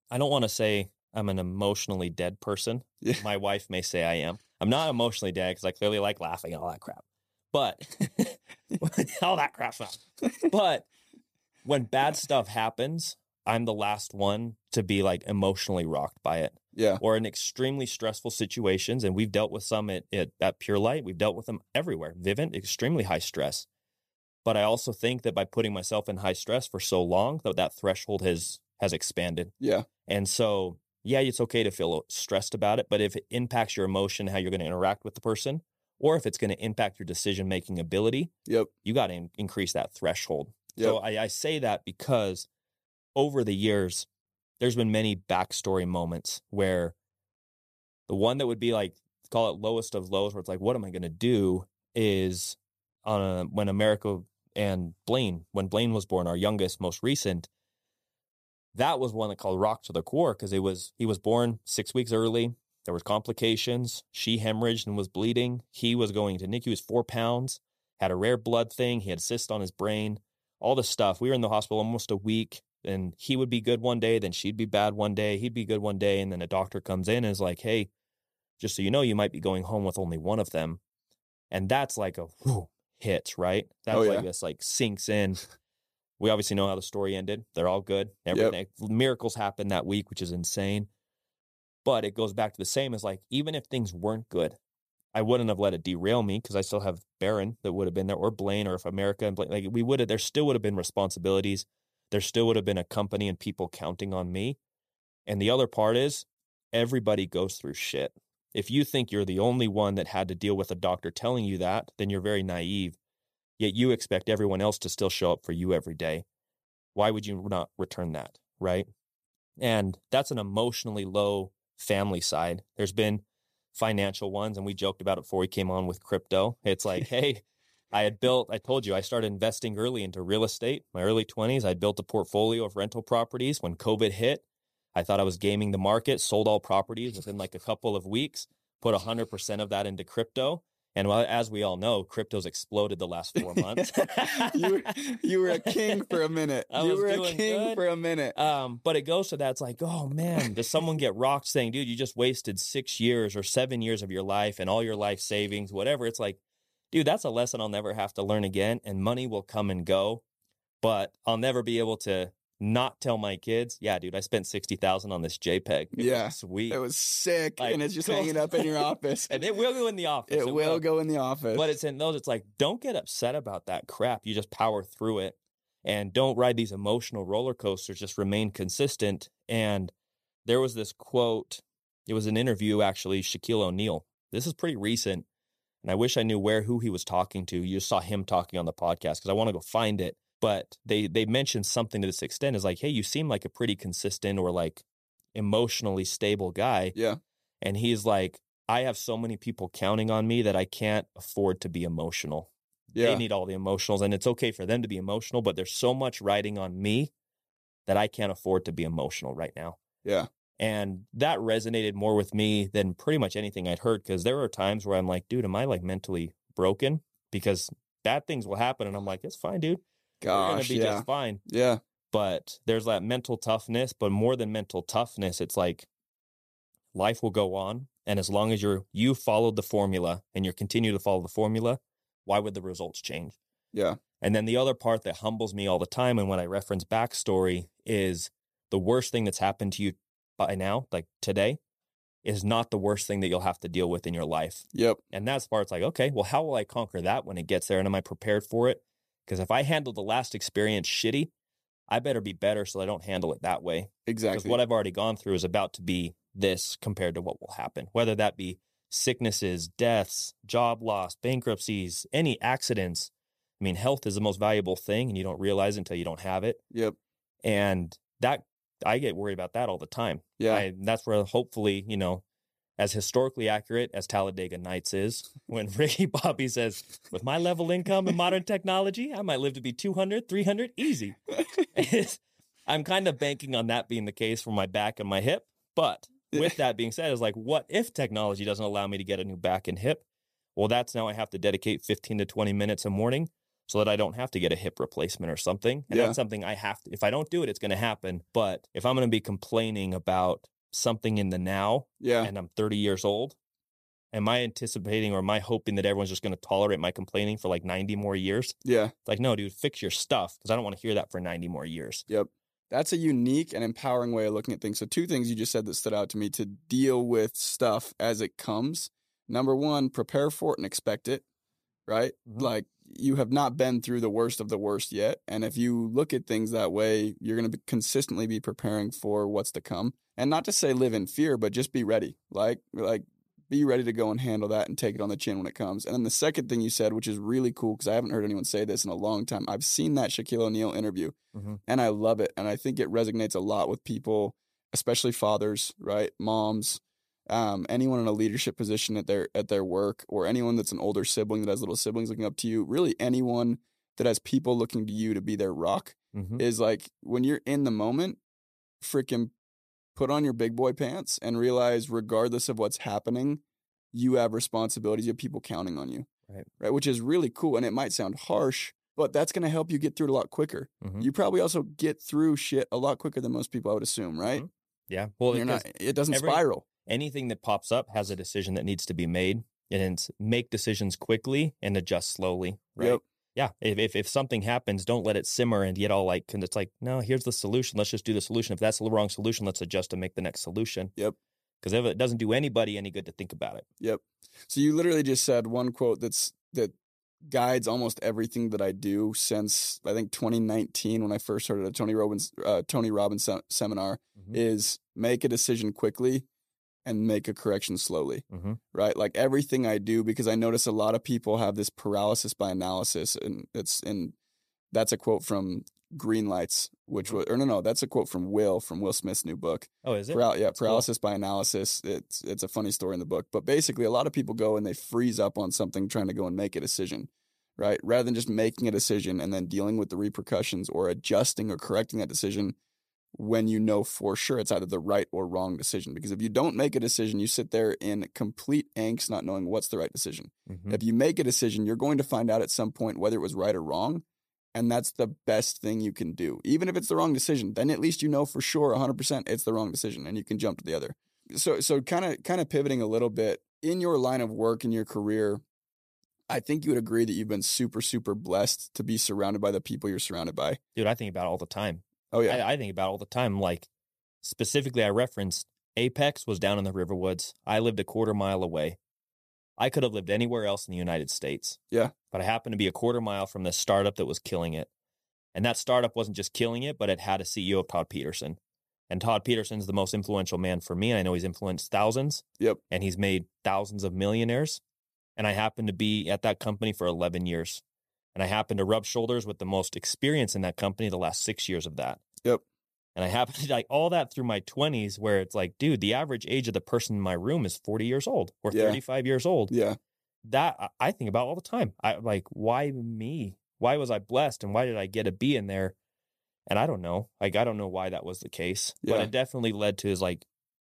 i don't want to say i'm an emotionally dead person yeah my wife may say I am. I'm not emotionally dead because I clearly like laughing and all that crap. But all that crap's not. But when bad stuff happens, I'm the last one to be like emotionally rocked by it. Yeah. or in extremely stressful situations. And we've dealt with some at, at, at Pure Light. We've dealt with them everywhere. Vivint, extremely high stress. But I also think that by putting myself in high stress for so long, that that threshold has has expanded. Yeah. And so, yeah, it's okay to feel stressed about it, but if it impacts your emotion, how you're going to interact with the person, or if it's going to impact your decision making ability, Yep. you got to in- increase that threshold. So I, I say that because over the years, there's been many backstory moments where the one that would be like, call it lowest of lows, where it's like, what am I going to do? Is on a, when America and Blaine, when Blaine was born, our youngest, most recent, that was one that called rock to the core because it was he was born six weeks early. There was complications. She hemorrhaged and was bleeding. He was going to NICU. He was four pounds, had a rare blood thing. He had cyst on his brain, all this stuff. We were in the hospital almost a week, and he would be good one day, then she'd be bad one day. He'd be good one day, and then a doctor comes in and is like, "Hey, just so you know, you might be going home with only one of them," and that's like a whew, hit, right? Oh, That's Oh, like yeah. this like sinks in. We obviously know how the story ended. They're all good. Everything miracles happened that week, which is insane. But it goes back to the same as like even if things weren't good, I wouldn't have let it derail me because I still have Barron that would have been there or Blaine or if America and Blaine like we would have there still would have been responsibilities. There still would have been a company and people counting on me. And the other part is everybody goes through shit. If you think you're the only one that had to deal with a doctor telling you that, then you're very naive. Yet you expect everyone else to still show up for you every day. Why would you not return that? Right. And that's an emotionally low family side. There's been financial ones, and we joked about it before we came on with crypto. It's like, hey, I had built, I told you, I started investing early into real estate, my early 20s. I built a portfolio of rental properties. When COVID hit, I thought I was gaming the market, sold all properties within like a couple of weeks, put 100% of that into crypto. And well, as we all know, crypto's exploded the last four months. you were you were a king for a minute. I you was were a king good. for a minute. Um, but it goes to that. It's like, oh man, does someone get rocked saying, dude, you just wasted six years or seven years of your life and all your life savings, whatever. It's like, dude, that's a lesson I'll never have to learn again. And money will come and go, but I'll never be able to not tell my kids, yeah, dude, I spent 60,000 on this JPEG. It Yeah. sweet. It was sick, Like, and it's just hanging up in your office. and it will go in the office. it will go in the office. But it's in those, it's like, don't get upset about that crap. You just power through it and don't ride these emotional roller coasters. Just remain consistent. And there was this quote, it was an interview, actually, Shaquille O'Neal. This is pretty recent. And I wish I knew where, who he was talking to. You just saw him talking on the podcast because I want to go find it. But they, they mentioned something to this extent is like, hey, you seem like a pretty consistent or like emotionally stable guy. yeah, And he's like, I have so many people counting on me that I can't afford to be emotional. yeah, They need all the emotionals, and it's okay for them to be emotional, but there's so much riding on me that I can't afford to be emotional right now. yeah, And that resonated more with me than pretty much anything I'd heard because there are times where I'm like, dude, am I like mentally broken? Because bad things will happen. And I'm like, it's fine, dude. We're going gosh, to be yeah, just fine. Yeah, but there's that mental toughness but more than mental toughness it's like life will go on and as long as you're you followed the formula and you continue to follow the formula why would the results change? Yeah, and then the other part that humbles me all the time and when i reference backstory is the worst thing that's happened to you by now like today is not the worst thing that you'll have to deal with in your life. Yep, and that's part it's like, okay, well, how will I conquer that when it gets there? And am I prepared for it? Because if I handle the last experience shitty, I better be better so I don't handle it that way. Exactly. Because what I've already gone through is about to be this compared to what will happen, whether that be sicknesses, deaths, job loss, bankruptcies, any accidents. I mean, health is the most valuable thing, and you don't realize until you don't have it. yep, And that I get worried about that all the time. yeah, I, that's where hopefully, you know, as historically accurate as Talladega Nights is, when Ricky Bobby says, with my level income and modern technology, I might live to be 200, 300, easy. I'm kind of banking on that being the case for my back and my hip. But with that being said, is like, what if technology doesn't allow me to get a new back and hip? Well, that's now I have to dedicate 15 to 20 minutes a morning so that I don't have to get a hip replacement or something. And Yeah. that's something I have to, if I don't do it, it's going to happen. But if I'm going to be complaining about something in the now yeah, and I'm 30 years old, am I anticipating or am I hoping that everyone's just going to tolerate my complaining for like 90 more years? yeah, It's like, no, dude, fix your stuff because I don't want to hear that for 90 more years. yep, That's a unique and empowering way of looking at things. So, two things you just said that stood out to me to deal with stuff as it comes. Number one, prepare for it and expect it, right? Mhm. Like, you have not been through the worst of the worst yet. And if you look at things that way, you're going to consistently be preparing for what's to come. And not to say live in fear, but just be ready. Like, like, be ready to go and handle that and take it on the chin when it comes. And then the second thing you said, which is really cool because I haven't heard anyone say this in a long time. I've seen that Shaquille O'Neal interview Mhm. and I love it. And I think it resonates a lot with people, especially fathers, right? Moms, um, anyone in a leadership position at their at their work, or anyone that's an older sibling that has little siblings looking up to you. Really, anyone that has people looking to you to be their rock Mhm. is like when you're in the moment, freaking put on your big boy pants and realize, regardless of what's happening, you have responsibilities. You have people counting on you, Right. Right, which is really cool. And it might sound harsh, but that's going to help you get through it a lot quicker. Mhm. You probably also get through shit a lot quicker than most people, I would assume, right? Mhm. Yeah. Well, You're not. It doesn't every- spiral. Anything that pops up has a decision that needs to be made, and it's make decisions quickly and adjust slowly. Right. Yep. Yeah. If, if if something happens, don't let it simmer and get all like, and it's like, no, here's the solution. Let's just do the solution. If that's the wrong solution, let's adjust and make the next solution. Yep. Because if it doesn't do anybody any good to think about it. Yep. So you literally just said one quote that's that guides almost everything that I do since I think 2019 when I first at a Tony Robbins uh, Tony Robbins se- seminar Mhm. is make a decision quickly and make a correction slowly. Mhm. Right? Like everything I do because I notice a lot of people have this paralysis by analysis and it's and that's a quote from Greenlights which was or no no that's a quote from Will from Will Smith's new book. Oh, is it? Paral- yeah, That's cool. paralysis by analysis. It's it's a funny story in the book, but basically, a lot of people go and they freeze up on something trying to go and make a decision, right? Rather than just making a decision and then dealing with the repercussions or adjusting or correcting that decision when you know for sure it's either the right or wrong decision. Because if you don't make a decision, you sit there in complete angst, not knowing what's the right decision. Mhm. If you make a decision, you're going to find out at some point whether it was right or wrong. And that's the best thing you can do. Even if it's the wrong decision, then at least you know for sure 100% it's the wrong decision and you can jump to the other. So so kind of kind of pivoting a little bit in your line of work in your career, I think you would agree that you've been super super blessed to be surrounded by the people you're surrounded by. Dude, I think about it all the time. Oh yeah. I, I think about it all the time. Like specifically, I referenced Apex was down in the Riverwoods. I lived a quarter mile away. I could have lived anywhere else in the United States. Yeah. But I happened to be a quarter mile from this startup that was killing it. And that startup wasn't just killing it, but it had a CEO of Todd Pedersen. And Todd Pedersen's the most influential man for me. And I know he's influenced thousands. Yep. And he's made thousands of millionaires. And I happened to be at that company for 11 years. And I happened to rub shoulders with the most experience in that company the last six years of that. Yep. And I happened to like all that through my 20s, where it's like, dude, the average age of the person in my room is 40 years old or Yeah. 35 years old. Yeah. That I- think about all the time. I like, why me? Why was I blessed and why did I get a B in there? And I don't know. Like, I don't know why that was the case. But it definitely led to is like,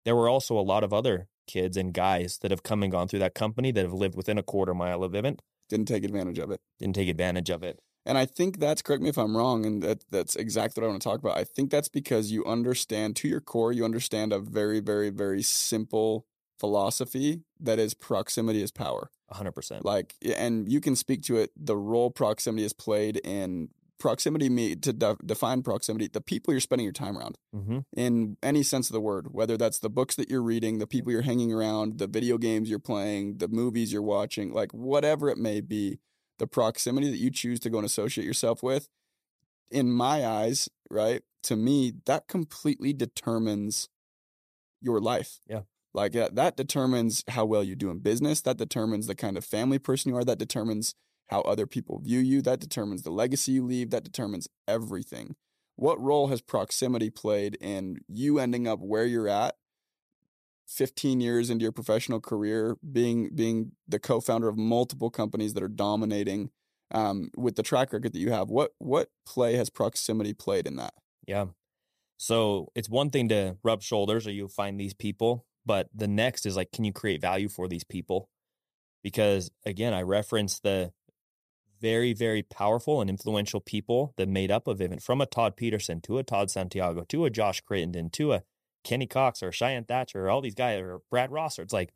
there were also a lot of other kids and guys that have come and gone through that company that have lived within a quarter mile of Vivint, Didn't take advantage of it. didn't take advantage of it. And I think that's correct me if I'm wrong, and that that's exactly what I want to talk about. I think that's because you understand to your core, you understand a very, very, very simple philosophy that is proximity is power. 100%. Like, and you can speak to it. The role proximity is played in proximity. Me to de- define proximity, the people you're spending your time around hmm in any sense of the word, whether that's the books that you're reading, the people you're hanging around, the video games you're playing, the movies you're watching, like whatever it may be, the proximity that you choose to go and associate yourself with, in my eyes, right, to me, that completely determines your life. Yeah. Like that, that determines how well you do in business. That determines the kind of family person you are. That determines how other people view you. That determines the legacy you leave. That determines everything. What role has proximity played in you ending up where you're at 15 years into your professional career, being being the co-founder of multiple companies that are dominating um, with the track record that you have? What what play has proximity played in that? Yeah. So it's one thing to rub shoulders or you find these people, but the next is like, can you create value for these people? Because again, I reference the very, very powerful and influential people that made up of Vivint from a Todd Pedersen to a Todd Santiago to a Josh Crittenden to a Kenny Cox or Cheyenne Thatcher or all these guys or Brad Rosser. It's like,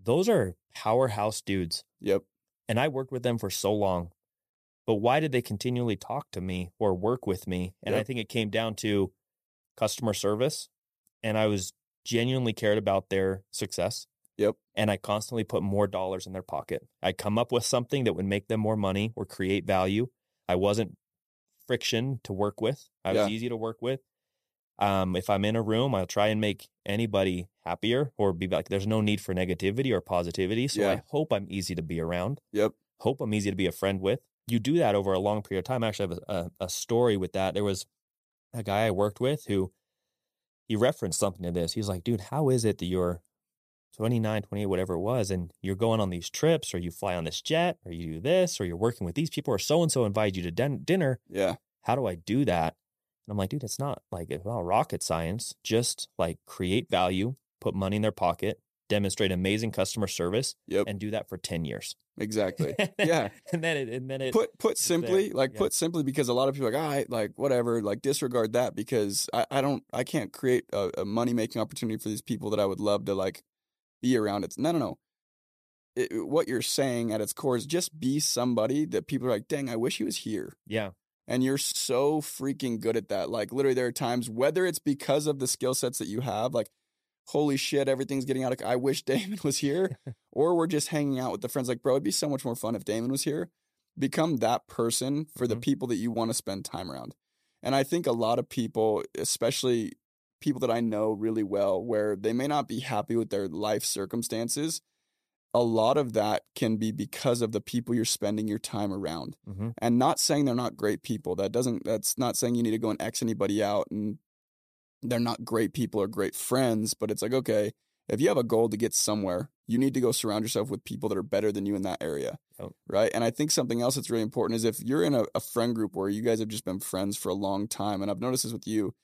those are powerhouse dudes. Yep. And I worked with them for so long. but why did they continually talk to me or work with me? And I think it came down to customer service. And I was genuinely cared about their success. Yep. And I constantly put more dollars in their pocket. I'd come up with something that would make them more money or create value. I wasn't friction to work with. I was easy to work with. Um, if I'm in a room, I'll try and make anybody happier or be like, there's no need for negativity or positivity. So I hope I'm easy to be around. Yep. Hope I'm easy to be a friend with. You do that over a long period of time. I actually have a, a, a story with that. There was a guy I worked with who he referenced something to this. He's like, dude, how is it that you're 29, 28, whatever it was, and you're going on these trips or you fly on this jet or you do this or you're working with these people or so and so invited you to din- dinner Yeah. how do I do that? And I'm like, dude, it's not like it's not rocket science. Just like create value, put money in their pocket, demonstrate amazing customer service, Yep. and do that for 10 years. Exactly. Yeah. and then it, and then it, put put simply there. like Yeah. put simply because a lot of people are like all right like whatever like disregard that because I, I don't I can't create a, a money making opportunity for these people that I would love to like be around. It's no no no. It, what you're saying at its core is just be somebody that people are like, dang, I wish he was here. yeah, And you're so freaking good at that. Like literally, there are times whether it's because of the skill sets that you have, like holy shit, everything's getting out of. I wish Damon was here, or we're just hanging out with the friends. Like, bro, it'd be so much more fun if Damon was here. Become that person for the Mhm. people that you want to spend time around. And I think a lot of people, especially people that I know really well, where they may not be happy with their life circumstances, a lot of that can be because of the people you're spending your time around. Hmm and not saying they're not great people that doesn't that's not saying you need to go and x anybody out and they're not great people or great friends but it's like okay if you have a goal to get somewhere you need to go surround yourself with people that are better than you in that area Yep. right? And i think something else that's really important is if you're in a, a friend group where you guys have just been friends for a long time and i've noticed this with you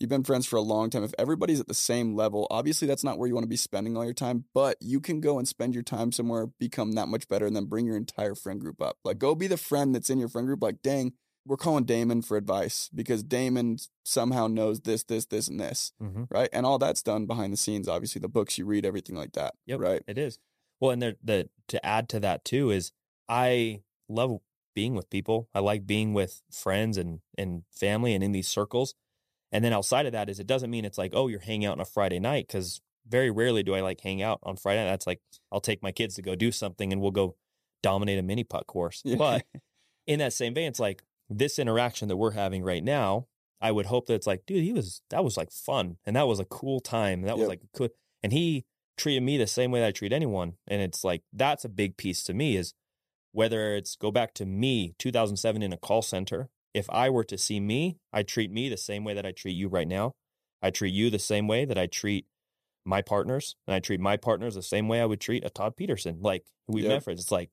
you've been friends for a long time if everybody's at the same level obviously that's not where you want to be spending all your time but you can go and spend your time somewhere become that much better and then bring your entire friend group up like go be the friend that's in your friend group like dang we're calling damon for advice because damon somehow knows this this this and this hmm right and all that's done behind the scenes obviously the books you read everything like that Yep. right It is. Well, and there, the to add to that too is I love being with people. I like being with friends and and family and in these circles. And then outside of that is it doesn't mean it's like oh you're hanging out on a Friday night because very rarely do I like hang out on Friday. night. That's like I'll take my kids to go do something and we'll go dominate a mini putt course. But in that same vein, it's like this interaction that we're having right now. I would hope that it's like, dude, he was that was like fun and that was a cool time. That was Yep. like cool, and he treated me the same way that I treat anyone. And it's like that's a big piece to me is whether it's go back to me 2007 in a call center. If I were to see me, I treat me the same way that I treat you right now. I treat you the same way that I treat my partners, and I treat my partners the same way I would treat a Todd Pedersen. Like who we've Yep. met friends. It's like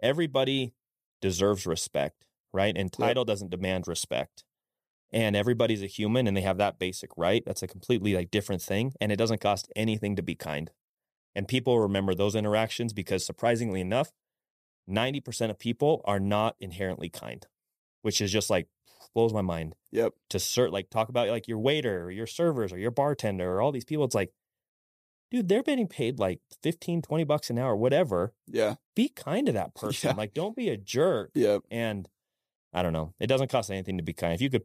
everybody deserves respect, right? And title doesn't demand respect. And everybody's a human and they have that basic right. That's a completely like different thing. And it doesn't cost anything to be kind. And people remember those interactions because surprisingly enough, 90% of people are not inherently kind, which is just like blows my mind yep to cert like talk about like your waiter or your servers or your bartender or all these people. It's like, dude, they're getting paid like 15, 20 bucks an hour, whatever. yeah Be kind to that person. Yeah. Like, don't be a jerk. yep And I don't know. It doesn't cost anything to be kind. If you could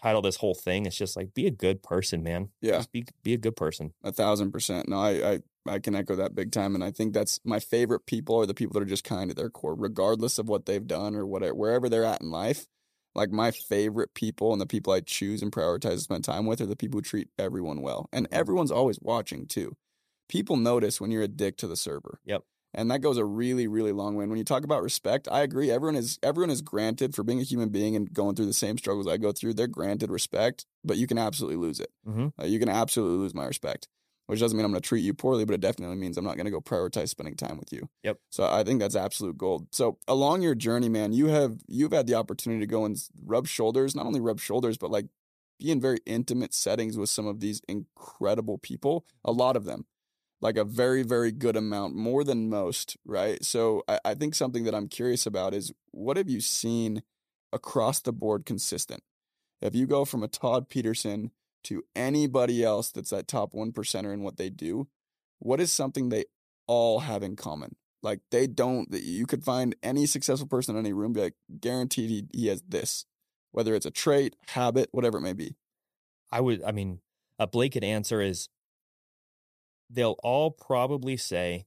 title this whole thing, it's just like be a good person, man. Yeah. Just be be a good person. A thousand percent. No, I, I I can echo that big time, and I think that's my favorite people are the people that are just kind at their core, regardless of what they've done or whatever, wherever they're at in life. Like my favorite people and the people I choose and prioritize to spend time with are the people who treat everyone well, and mm-hmm. everyone's always watching too. People notice when you're a dick to the server. Yep. And that goes a really, really long way. And when you talk about respect, I agree. Everyone is everyone is granted for being a human being and going through the same struggles I go through. They're granted respect, but you can absolutely lose it. Mhm. Uh, you can absolutely lose my respect, which doesn't mean I'm going to treat you poorly, but it definitely means I'm not going to go prioritize spending time with you. Yep. So I think that's absolute gold. So along your journey, man, you have you've had the opportunity to go and rub shoulders, not only rub shoulders, but like be in very intimate settings with some of these incredible people. A lot of them, like a very very good amount, more than most, right? So I, I think something that I'm curious about is what have you seen across the board consistent? If you go from a Todd Pedersen to anybody else that's that top one percenter in what they do, what is something they all have in common? Like they don't. You could find any successful person in any room, be like guaranteed he, he has this, whether it's a trait, habit, whatever it may be. I would, I mean, a blanket answer is they'll all probably say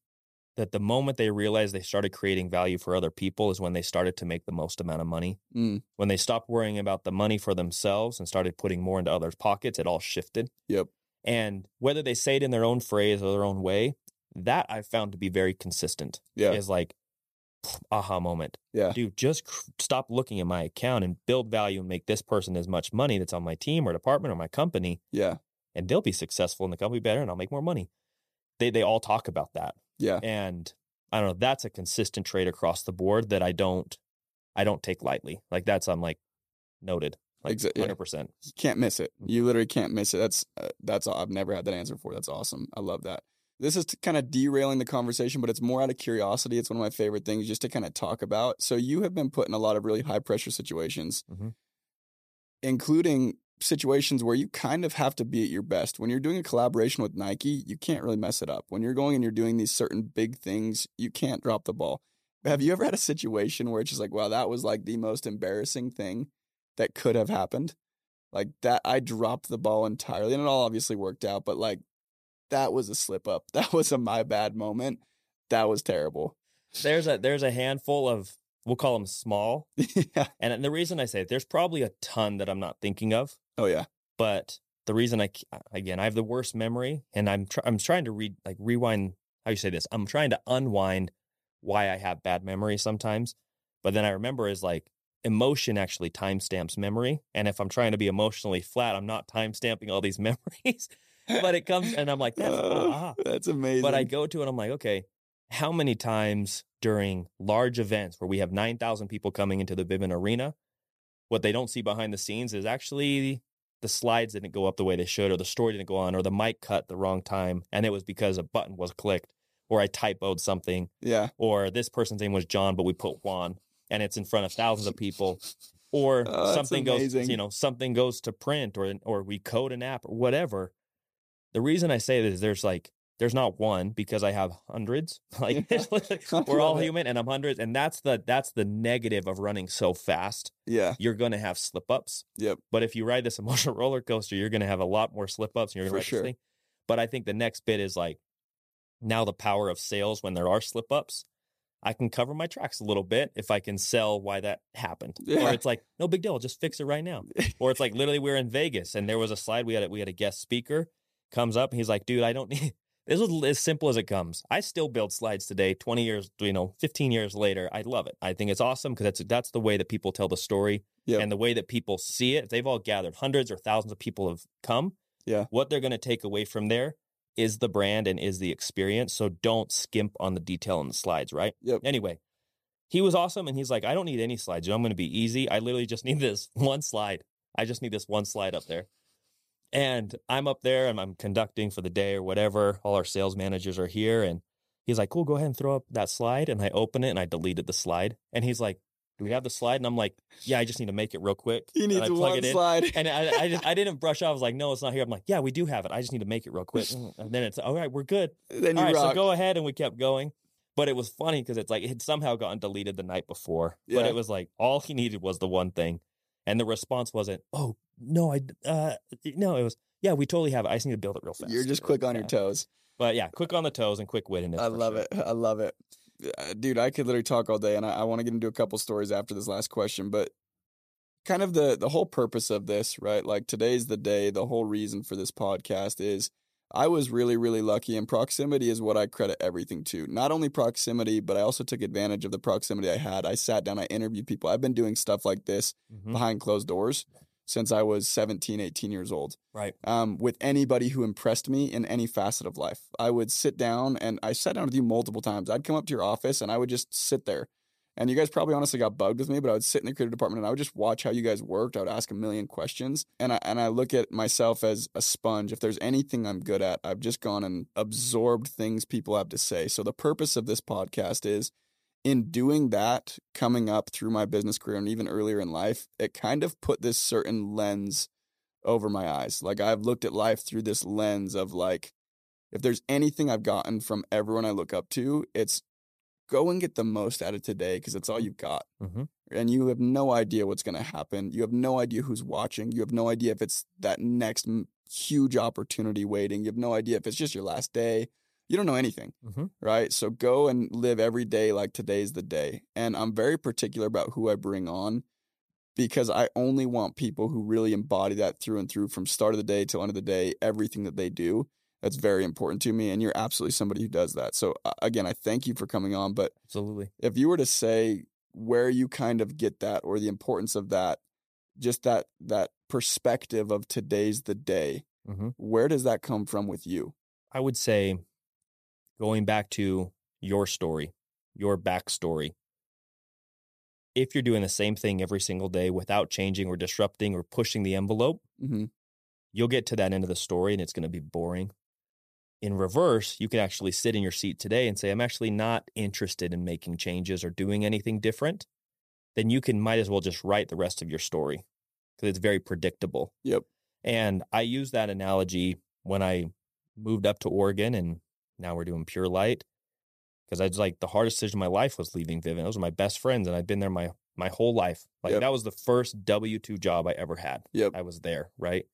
that the moment they realized they started creating value for other people is when they started to make the most amount of money. Mm, When they stopped worrying about the money for themselves and started putting more into others' pockets, it all shifted. yep. And whether they say it in their own phrase or their own way, that I've found to be very consistent. Yeah. Is like, aha moment. Yeah. Dude, just cr- stop looking at my account and build value and make this person as much money that's on my team or department or my company, Yeah. and they'll be successful in the company better and I'll make more money. They they all talk about that. Yeah. And I don't know, that's a consistent trait across the board that I don't I don't take lightly. Like that's I'm like noted. Like Exa- yeah. 100%. You can't miss it. Mm. You literally can't miss it. That's uh, that's all. I've never had that answer before. That's awesome. I love that. This is kind of derailing the conversation, but it's more out of curiosity. It's one of my favorite things just to kind of talk about. So you have been put in a lot of really high pressure situations, Mhm. including situations where you kind of have to be at your best. When you're doing a collaboration with Nike, you can't really mess it up. When you're going and you're doing these certain big things, you can't drop the ball. Have you ever had a situation where it's just like, wow, that was like the most embarrassing thing that could have happened? Like that, I dropped the ball entirely, and it all obviously worked out. But like, that was a slip up. That was a my bad moment. That was terrible. There's a there's a handful of we'll call them small. yeah. And the reason I say it, there's probably a ton that I'm not thinking of. Oh yeah. but the reason I again I have the worst memory, and I'm tr- I'm trying to read like rewind. How you say this? I'm trying to unwind why I have bad memory sometimes, but then I remember is like emotion actually timestamps memory, and if I'm trying to be emotionally flat, I'm not timestamping all these memories. but it comes, and I'm like, that's Oh, ah. that's amazing. But I go to it, I'm like, okay, how many times during large events where we have 9,000 people coming into the Vivint Arena, what they don't see behind the scenes is actually the slides didn't go up the way they should, or the story didn't go on, or the mic cut the wrong time. And it was because a button was clicked, or I typoed something, yeah. or this person's name was John, but we put Juan, and it's in front of thousands of people. Or Oh, something goes, you know, something goes to print, or or we code an app or whatever. The reason I say this is there's like there's not one because I have hundreds. Like we're all human, and I'm hundreds, and that's the that's the negative of running so fast. Yeah. You're going to have slip ups. Yep. But if you ride this emotional roller coaster, you're going to have a lot more slip ups. and You're going to sure. But I think the next bit is like now the power of sales when there are slip ups. I can cover my tracks a little bit if I can sell why that happened. Yeah. Or it's like, no big deal, I'll just fix it right now. or it's like literally we are in Vegas and there was a slide we had a, we had a guest speaker comes up and he's like, dude, I don't need this is as simple as it comes. I still build slides today, 20 years, you know, 15 years later. I love it. I think it's awesome because that's that's the way that people tell the story Yep. and the way that people see it. They've all gathered, hundreds or thousands of people have come. Yeah. What they're going to take away from there is the brand and is the experience. So don't skimp on the detail in the slides, right? Yep. Anyway, he was awesome and he's like, I don't need any slides. I'm going to be easy. I literally just need this one slide. I just need this one slide up there. And I'm up there and I'm conducting for the day or whatever. All our sales managers are here. And he's like, cool, go ahead and throw up that slide. And I open it and I deleted the slide. And he's like, do we have the slide? And I'm like, yeah, I just need to make it real quick. And needs I plug one it in. slide. And I, I, just- I didn't brush off. I was like, no, it's not here. I'm like, yeah, we do have it. I just need to make it real quick. Mm, and then it's, all right, we're good. then you All right, rock. so go ahead. And we kept going. But it was funny because it's like it had somehow gotten deleted the night before. Yeah. But it was like all he needed was the one thing. And the response wasn't, oh, no, I, uh, no, it was, yeah, we totally have it. I just need to build it real fast. You're just quick on your toes. But yeah, quick on the toes and quick wittiness. I love sure. it. I love it. Uh, Dude, I could literally talk all day and I, I want to get into a couple stories after this last question, but kind of the the whole purpose of this, right? Like today's the day, the whole reason for this podcast is I was really, really lucky, and proximity is what I credit everything to. Not only proximity, but I also took advantage of the proximity I had. I sat down, I interviewed people. I've been doing stuff like this Mhm. behind closed doors since I was 17, 18 years old Right. um, with anybody who impressed me in any facet of life. I would sit down and I sat down with you multiple times. I'd come up to your office and I would just sit there. And you guys probably honestly got bugged with me, but I would sit in the creative department and I would just watch how you guys worked. I would ask a million questions. And I and I look at myself as a sponge. If there's anything I'm good at, I've just gone and absorbed things people have to say. So the purpose of this podcast is in doing that, coming up through my business career and even earlier in life, it kind of put this certain lens over my eyes. Like I've looked at life through this lens of like, if there's anything I've gotten from everyone I look up to, it's go and get the most out of today because it's all you've got. hmm And you have no idea what's going to happen. You have no idea who's watching. You have no idea if it's that next huge opportunity waiting. You have no idea if it's just your last day. You don't know anything, hmm right? So go and live every day like today's the day. And I'm very particular about who I bring on because I only want people who really embody that through and through from start of the day till end of the day, everything that they do. That's very important to me. And you're absolutely somebody who does that. So, uh, again, I thank you for coming on. But Absolutely. if you were to say where you kind of get that or the importance of that, just that that perspective of today's the day, hmm where does that come from with you? I would say going back to your story, your backstory. If you're doing the same thing every single day without changing or disrupting or pushing the envelope, hmm you'll get to that end of the story and it's going to be boring. In reverse, you can actually sit in your seat today and say, I'm actually not interested in making changes or doing anything different. Then you can might as well just write the rest of your story because it's very predictable. Yep. And I use that analogy when I moved up to Oregon and now we're doing Pure Light because I was like the hardest decision of my life was leaving Vivint. Those are my best friends and I'd been there my my whole life. Like Yep. that was the first W two job I ever had. Yep. I was there, right?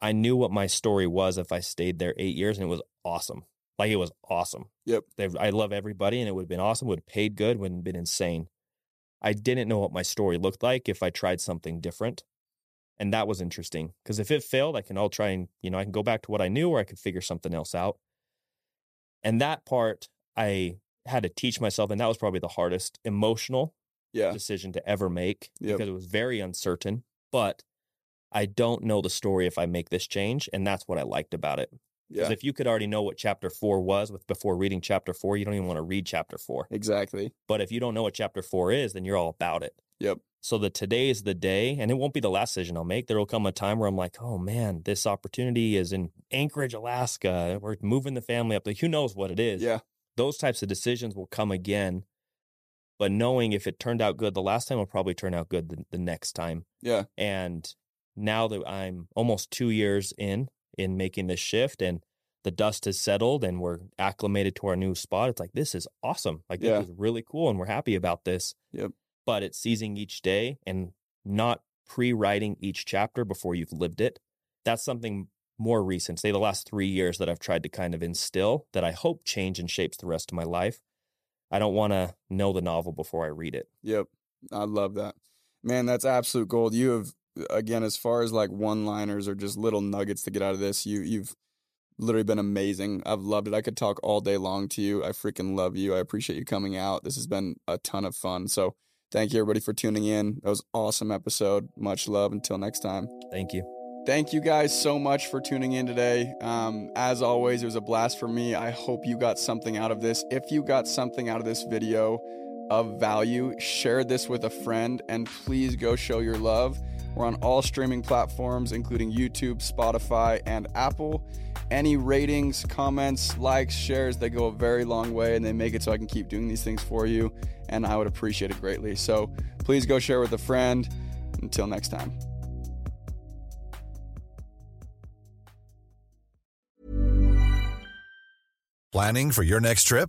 I knew what my story was if I stayed there eight years, and it was awesome. Like it was awesome. Yep. They, I love everybody, and it would have been awesome. Would have paid good. Would have been insane. I didn't know what my story looked like if I tried something different, and that was interesting because if it failed, I can all try and you know I can go back to what I knew, or I could figure something else out. And that part I had to teach myself, and that was probably the hardest emotional Yeah. decision to ever make Yep. because it was very uncertain. But I don't know the story if I make this change, and that's what I liked about it. Because Yeah. if you could already know what chapter four was with before reading chapter four, you don't even want to read chapter four. Exactly. But if you don't know what chapter four is, then you're all about it. Yep. So the today is the day, and it won't be the last decision I'll make. There will come a time where I'm like, oh man, this opportunity is in Anchorage, Alaska. We're moving the family up there. Who knows what it is? Yeah. Those types of decisions will come again. But knowing if it turned out good the last time will probably turn out good the, the next time. Yeah. And now that I'm almost two years in in making this shift and the dust has settled and we're acclimated to our new spot, it's like this is awesome. Like Yeah. this is really cool and we're happy about this. Yep. But it's seizing each day and not pre-writing each chapter before you've lived it. That's something more recent, say the last three years that I've tried to kind of instill that I hope change and shapes the rest of my life. I don't want to know the novel before I read it. Yep. I love that. Man, that's absolute gold. You have again as far as like one-liners or just little nuggets to get out of this, you you've literally been amazing. I've loved it. I could talk all day long to you. I freaking love you. I appreciate you coming out. This has been a ton of fun. So, thank you everybody for tuning in. That was an awesome episode. Much love until next time. Thank you. Thank you guys so much for tuning in today. Um, as always, it was a blast for me. I hope you got something out of this. If you got something out of this video of value, share this with a friend and please go show your love. We're on all streaming platforms, including YouTube, Spotify, and Apple. Any ratings, comments, likes, shares, they go a very long way and they make it so I can keep doing these things for you. And I would appreciate it greatly. So please go share with a friend. Until next time. Planning for your next trip?